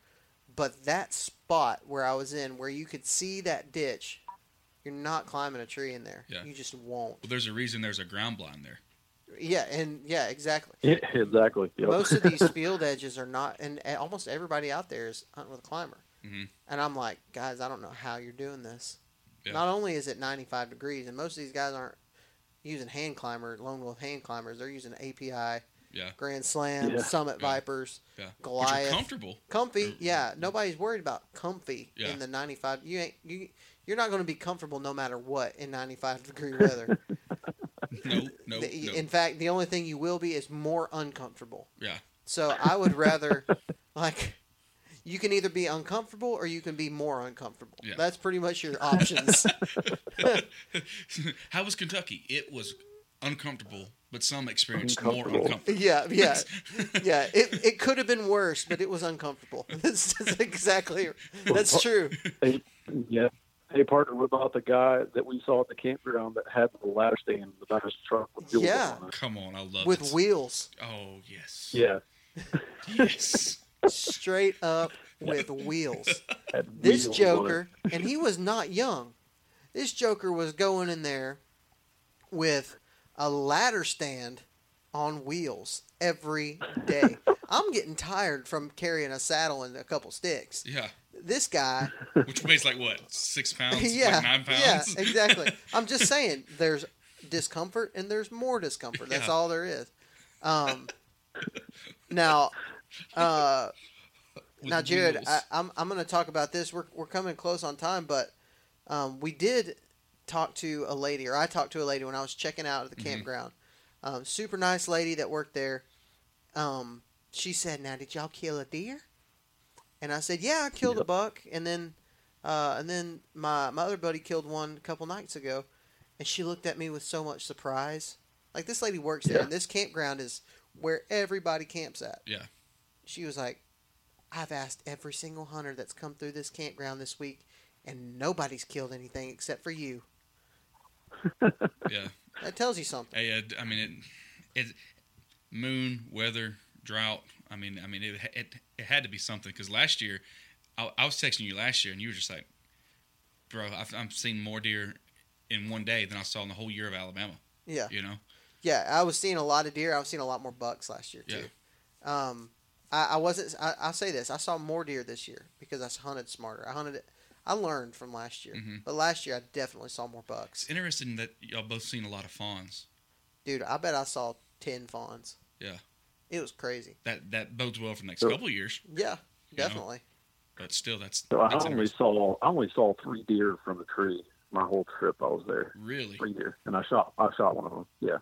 B: but that spot where I was in, where you could see that ditch, you're not climbing a tree in there.
C: Yeah.
B: You just won't.
C: Well, there's a reason there's a ground blind there.
B: Yeah, and yeah, exactly.
D: Yeah, exactly. Yep.
B: Most of these field edges are not, and and almost everybody out there is hunting with a climber.
C: Mhm.
B: And I'm like, guys, I don't know how you're doing this.
C: Yeah.
B: Not only is it 95 degrees, and most of these guys aren't using hand climber, lone wolf hand climbers. They're using API,
C: Yeah.
B: Grand Slam,
D: Yeah.
B: Summit
C: Yeah.
B: Vipers,
C: Yeah.
B: Goliath.
C: you're comfortable.
B: comfy. Yeah, nobody's worried about comfy
C: Yeah.
B: in the 95. You ain't you. You're not going to be comfortable no matter what in 95 degree weather.
C: No, no,
B: The-
C: no.
B: In fact, the only thing you will be is more uncomfortable.
C: Yeah.
B: So I would rather, like, you can either be uncomfortable or you can be more uncomfortable.
C: Yeah.
B: That's pretty much your options.
C: How was Kentucky? It was uncomfortable, but some experienced more
D: Uncomfortable.
C: uncomfortable.
B: yeah, yeah, yeah. It, it could have been worse, but it was uncomfortable. That's, that's exactly that's true.
D: Hey, yeah. Hey, partner, what about the guy that we saw at the campground that had the ladder stand in the back of his truck with wheels
B: Yeah.
D: on it?
C: Come on, I love
B: With
C: it.
B: wheels,
C: Oh yes.
D: Yeah.
C: Yes.
B: straight up with wheels. This
D: wheels.
B: Joker, and he was not young. This Joker was going in there with a ladder stand on wheels every day. I'm getting tired from carrying a saddle and a couple sticks.
C: Yeah.
B: This guy,
C: Which weighs like what? Six pounds?
B: yeah,
C: Like nine
B: yeah, exactly. I'm just saying, there's discomfort and there's more discomfort. That's
C: Yeah.
B: all there is. Um, now, uh,
C: With
B: now, Jared,
C: wheels.
B: I, I'm I'm going to talk about this. We're we're coming close on time, but um, we did talk to a lady, or I talked to a lady when I was checking out at the
C: Mhm.
B: campground. Um, super nice lady that worked there. Um, she said, "Now, did y'all kill a deer?" And I said, "Yeah, I killed a buck, and then uh, and then my my other buddy killed one a couple nights ago." And she looked at me with so much surprise. Like this lady works there, and this campground is where everybody camps at
C: Yeah.
B: she was like, I've asked every single hunter that's come through this campground this week, and nobody's killed anything except for you.
C: Yeah.
B: That tells you something.
C: Hey, uh, I mean, it, it, moon, weather, drought. I mean, I mean, it it, it had to be something because last year, I, I was texting you last year, and you were just like, "Bro, I've, I've seen more deer in one day than I saw in the whole year of Alabama."
B: Yeah,
C: You know?
B: yeah. I was seeing a lot of deer. I was seeing a lot more bucks last year too. Um, I, I wasn't. I, I'll say this: I saw more deer this year because I hunted smarter. I hunted it. I learned from last year,
C: Mhm.
B: but last year I definitely saw more bucks.
C: It's interesting that y'all both seen a lot of fawns.
B: Dude, I bet I saw ten fawns.
C: Yeah.
B: It was crazy.
C: That that bodes well for the next
D: Sure.
C: couple of years,
B: Yeah,
C: You know?
B: definitely.
C: but still, that's,
D: So I
C: that's
D: only saw I only saw three deer from the tree my whole trip I was there.
C: Really?
D: Three deer, and I shot I shot one of them. Yeah.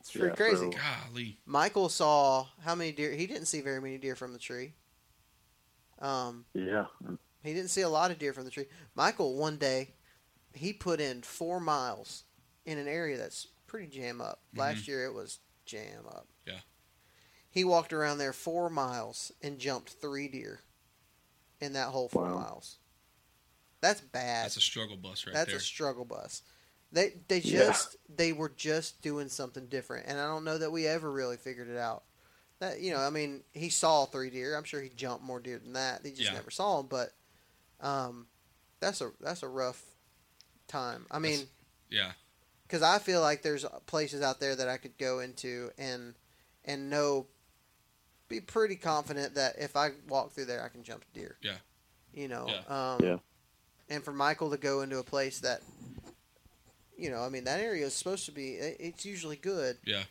B: It's pretty
D: Yeah,
B: crazy.
D: so-
C: Golly.
B: Michael saw how many deer? He didn't see very many deer from the tree. Um,
D: Yeah.
B: he didn't see a lot of deer from the tree. Michael one day, he put in four miles in an area that's pretty jam up. Last year it was jam up.
C: Mm-hmm. Yeah.
B: He walked around there four miles and jumped three deer in that whole four
D: Wow.
B: miles. That's bad.
C: That's a struggle bus right there.
B: That's
C: there.
B: a struggle bus. They they
D: Yeah.
B: just they were just doing something different, and I don't know that we ever really figured it out. That you know, I mean, he saw three deer. I'm sure he jumped more deer than that. He just
C: Yeah.
B: never saw them. But um, that's a that's a rough time. I mean,
C: yeah.
B: because I feel like there's places out there that I could go into and and know, be pretty confident that if I walk through there, I can jump a deer.
C: Yeah.
B: You know.
C: Yeah.
B: Um,
D: Yeah.
B: And for Michael to go into a place that, you know, I mean, that area is supposed to be. It's usually good.
C: Yeah.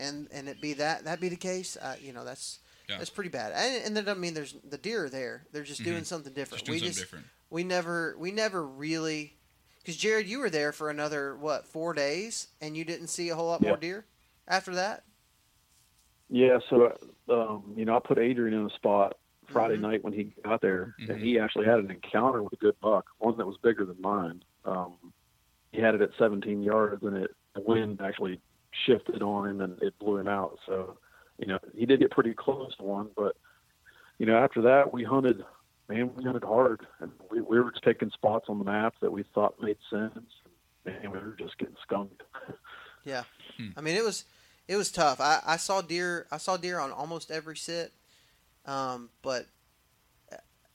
B: And and it be that that be the case, uh, you know, that's.
C: Yeah.
B: That's pretty bad, and, and that doesn't mean there's the deer are there. They're just doing
C: Mhm.
B: something different.
C: Just doing
B: we
C: something
B: just
C: different.
B: we never we never really because Jared, you were there for another what four days, and you didn't see a whole lot more deer after that.
D: Yeah, so um, you know, I put Adrian in a spot Friday
B: Mhm.
D: night when he got there,
C: Mhm.
D: and he actually had an encounter with a good buck, one that was bigger than mine. Um, he had it at 17 yards, and it the wind actually shifted on him, and it blew him out. So, you know, he did get pretty close to one, but you know, after that, we hunted. Man, we hunted hard, and we, we were just picking spots on the map that we thought made sense. Man, we were just getting skunked.
B: Yeah,
C: Hmm.
B: I mean it was it was tough. I, I saw deer I saw deer on almost every sit, um, but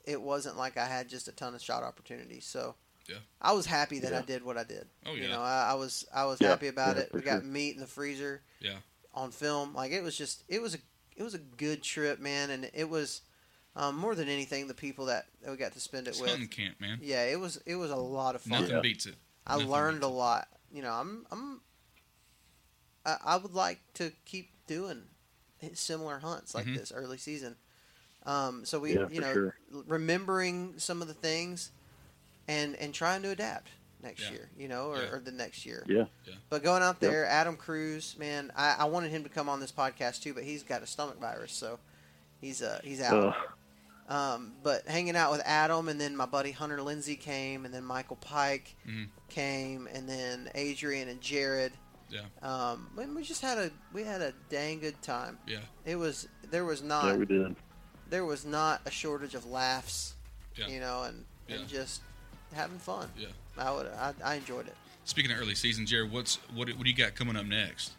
B: it wasn't like I had just a ton of shot opportunities. So
C: Yeah.
B: I was happy that I did what I did.
C: Oh, yeah.
B: You know, I, I was I was
D: Yeah,
B: happy about
D: yeah,
B: it. We got
D: sure.
B: meat in the freezer.
C: Yeah.
B: On film, like it was just it was a it was a good trip, man, and it was um, more than anything the people that, that we got to spend it
C: It's
B: with.
C: hunting camp, man.
B: Yeah, it was it was a lot of fun.
C: Nothing beats it.
B: I
C: Nothing
B: learned
C: beats
B: a lot. You know, I'm I'm I, I would like to keep doing similar hunts like
C: Mhm.
B: this early season. Um, so we,
D: Yeah,
B: you know,
D: sure.
B: remembering some of the things and and trying to adapt next
C: Yeah.
B: year, you know, or,
C: Yeah.
B: or the next year.
D: Yeah.
B: But going out
D: Yep.
B: there, Adam Cruz, man, I, I wanted him to come on this podcast too, but he's got a stomach virus, so he's uh he's out.
D: Uh,
B: Um, but hanging out with Adam, and then my buddy Hunter Lindsay came, and then Michael Pike
C: Mhm.
B: came, and then Adrian and Jared.
C: Yeah.
B: Um, we just had a we had a dang good time.
C: Yeah.
B: It was there was not
D: yeah,
B: not
D: we did.
B: there was not a shortage of laughs,
C: Yeah.
B: you know, and, and just having fun.
C: Yeah.
B: I would I, I enjoyed it.
C: Speaking of early season, Jared, what's what what do you got coming up next?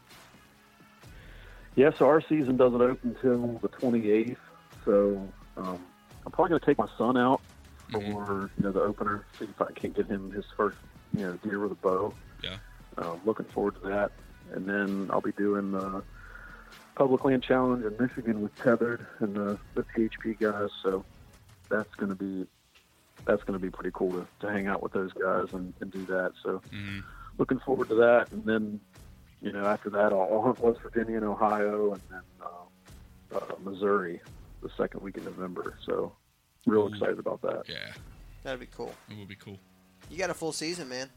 D: Yeah, so our season doesn't open until the 28th. So um, I'm probably going to take my son out for
C: Mhm.
D: you know the opener. See if I can't get him his first you know deer with a bow.
C: Yeah.
D: Um, looking forward to that. And then I'll be doing the public land challenge in Michigan with Tethrd and the, the PHP guys. So that's going to be that's going to be pretty cool to, to hang out with those guys and, and do that. So
C: hmm
D: looking forward to that. And then, you know, after that, I'll, I'll hunt West Virginia and Ohio, and then uh, uh, Missouri the second week in November. So, real
C: Ooh.
D: excited about that.
C: Yeah,
B: That'd be cool.
C: it would be cool.
B: You got a full season, man.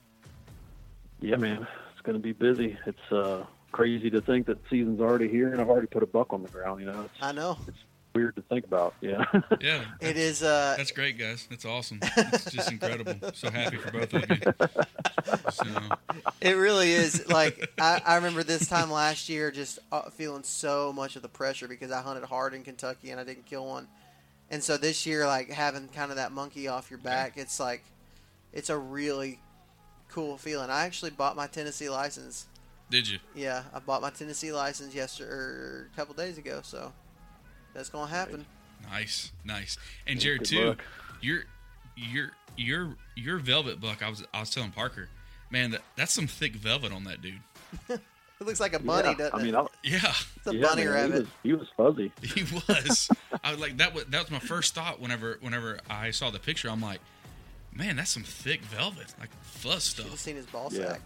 D: Yeah, man, it's going to be busy. It's uh, crazy to think that season's already here, and I've already put a buck on the ground. You know, it's
B: I know
D: weird to think about. Yeah.
C: Yeah.
B: it is. Uh,
C: That's great, guys. That's awesome. It's just incredible. So happy for both of you. So,
B: It really is. Like I, I remember this time last year, just uh, feeling so much of the pressure because I hunted hard in Kentucky and I didn't kill one, and so this year, like having kind of that monkey off your back, it's like, it's a really cool feeling. I actually bought my Tennessee license.
C: did you?
B: Yeah, I bought my Tennessee license yesterday, or a couple days ago. So that's gonna happen.
C: Nice, nice. And Jared
D: good
C: too.
D: luck.
C: Your your your your velvet buck. I was I was telling Parker, man, that, that's some thick velvet on that dude.
B: It looks like a bunny,
D: yeah.
B: doesn't
D: I mean,
B: it?
D: I,
C: Yeah,
B: It's a
D: yeah,
B: bunny
D: man,
B: rabbit.
D: He was, he was fuzzy.
C: he was. I was like that. Was that was my first thought whenever whenever I saw the picture. I'm like, man, that's some thick velvet, like fuzz stuff.
B: seen his ball
D: Yeah.
B: sack.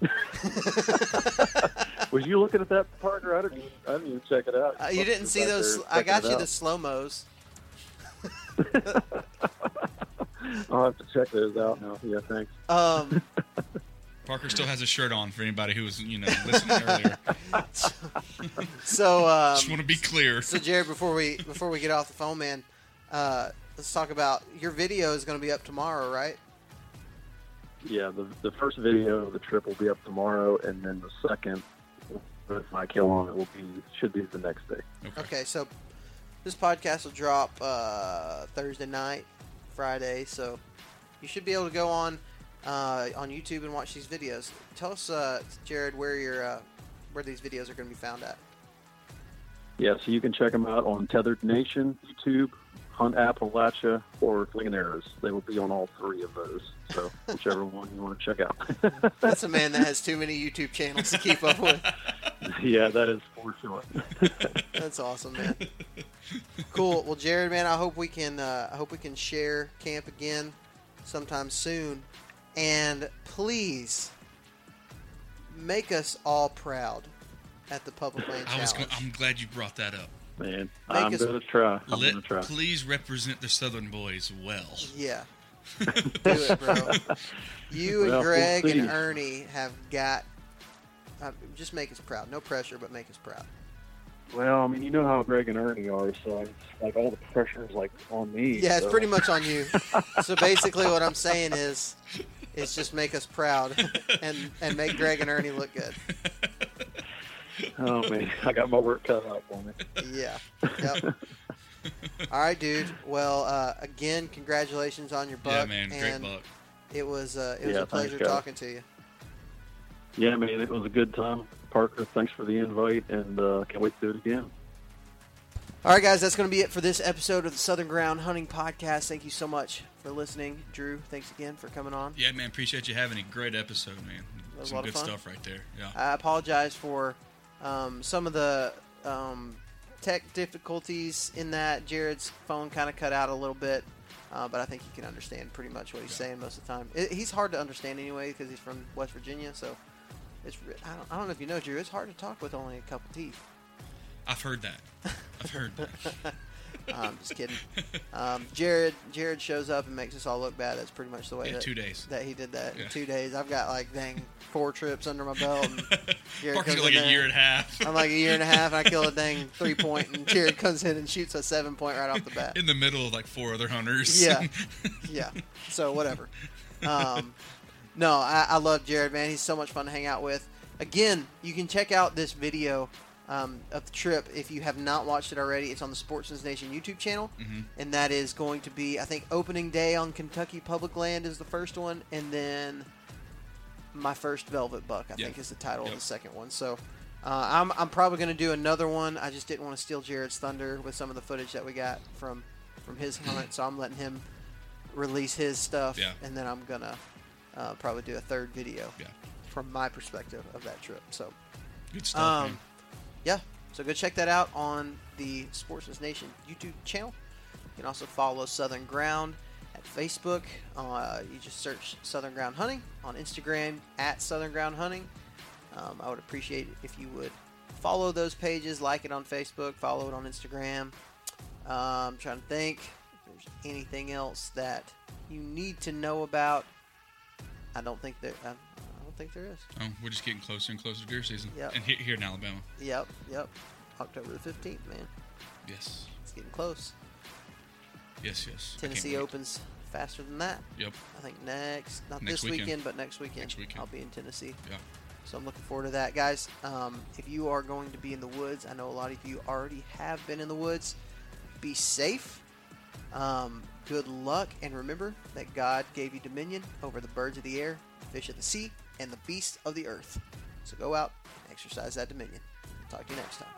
D: Was you looking at that, Parker? I didn't. I didn't even check it out.
B: Uh, you didn't see those. I got you
D: out.
B: the slow mos.
D: I'll have to check those out now. Yeah, thanks.
B: Um,
C: Parker still has a shirt on for anybody who was you know listening earlier.
B: so,
C: Just
B: um,
C: want to be clear.
B: so Jared, before we before we get off the phone, man, uh, let's talk about your video is going to be up tomorrow, right?
D: Yeah, the the first video of the trip will be up tomorrow, and then the second with Mike Hill on it will be should be the next day.
B: Okay, so this podcast will drop uh, Thursday night, Friday, so you should be able to go on uh, on YouTube and watch these videos. Tell us, uh, Jared, where your uh, where these videos are going to be found at.
D: Yeah, so you can check them out on Tethrd Nation, YouTube, Hunt Appalachia, or Flinging Arrows. They will be on all three of those. So whichever one you want to check out.
B: That's a man that has too many YouTube channels to keep up with.
D: yeah, that is for sure.
B: That's awesome, man. Cool. Well, Jared, man, I hope we can. Uh, I hope we can share camp again sometime soon, and please make us all proud at the public land
C: I was. Gonna, I'm glad you brought that up.
D: Man,
B: Make
D: I'm
B: us-
D: gonna try. I'm
C: Let,
D: gonna try.
C: please represent the Southern boys well.
B: Yeah. Do it, bro. You and
D: Well, we'll
B: Greg and. Ernie have got. Uh, just make us proud. No pressure, but make us proud.
D: Well, I mean, you know how Greg and Ernie are, so it's like all the pressure is like on me.
B: Yeah, it's pretty much on you. so basically, what I'm saying is, is just make us proud and and make Greg and Ernie look good.
D: Oh man, I got my work cut out for me.
B: Yeah. Yep. All right, dude. Well, uh, again, congratulations on your buck.
C: yeah, man, great buck.
B: It was uh, it was
D: Yeah,
B: a pleasure
D: thanks,
B: talking to you.
D: Yeah, man, it was a good time. Parker, thanks for the invite, and uh, can't wait to do it again.
B: All right, guys, that's going to be it for this episode of the Southern Ground Hunting Podcast. Thank you so much for listening. Drew, thanks again for coming on.
C: Yeah, man, appreciate you having a great episode, man.
B: That was a
C: Some
B: lot of
C: good
B: fun.
C: stuff right there. Yeah.
B: I apologize for um, some of the um, tech difficulties in that. Jared's phone kind of cut out a little bit, uh, but I think you can understand pretty much what he's saying most of the time. It, he's hard to understand anyway because he's from West Virginia, so it's. I don't, I don't know if you know, Drew. It's hard to talk with only a couple teeth.
C: I've heard that. I've heard that.
B: I'm just kidding. Um, Jared Jared shows up and makes us all look bad. That's pretty much the way
C: Yeah,
B: that,
C: two days.
B: that he did that
C: Yeah.
B: in two days. I've got like dang four trips under my belt. And Jared
C: Parker's
B: comes
C: like
B: in
C: a
B: there.
C: year and a half.
B: I'm like a year and a half, and I kill a dang three point, and Jared comes in and shoots a seven point right off the bat.
C: in the middle of like four other hunters.
B: Yeah, yeah. So whatever. Um, no, I, I love Jared, man. He's so much fun to hang out with. Again, you can check out this video um, of the trip if you have not watched it already. It's on the Sportsman's Nation YouTube channel,
C: Mhm.
B: and that is going to be, I think, opening day on Kentucky Public Land is the first one, and then my first Velvet Buck, I
C: Yeah.
B: think, is the title of the second one. So. Uh, I'm, I'm probably going to do another one. I just didn't want to steal Jared's thunder with some of the footage that we got from from his hunt, so I'm letting him release his stuff,
C: Yeah.
B: and then I'm gonna uh, probably do a third video
C: Yeah.
B: from my perspective of that trip. So,
C: Good stuff.
B: um. Yeah, so go check that out on the Sportsman's Nation YouTube channel. You can also follow Southern Ground at Facebook. Uh, you just search Southern Ground Hunting on Instagram at Southern Ground Hunting. Um, I would appreciate it if you would follow those pages, like it on Facebook, follow it on Instagram. Um, I'm trying to think if there's anything else that you need to know about. I don't think. I, I don't think there is.
C: Oh, we're just getting closer and closer to deer season.
B: Yep.
C: And here, here in Alabama.
B: Yep, yep. October the 15th, man.
C: Yes.
B: It's getting close.
C: Yes, yes.
B: Tennessee opens faster than that.
C: Yep.
B: I think next, not
C: Next
B: this
C: weekend.
B: weekend. but next weekend.
C: Next weekend.
B: I'll be in Tennessee.
C: Yeah.
B: So I'm looking forward to that, guys. Um, if you are going to be in the woods, I know a lot of you already have been in the woods. Be safe. Um, good luck, and remember that God gave you dominion over the birds of the air, the fish of the sea, and the beasts of the earth. So go out and exercise that dominion. Talk to you next time.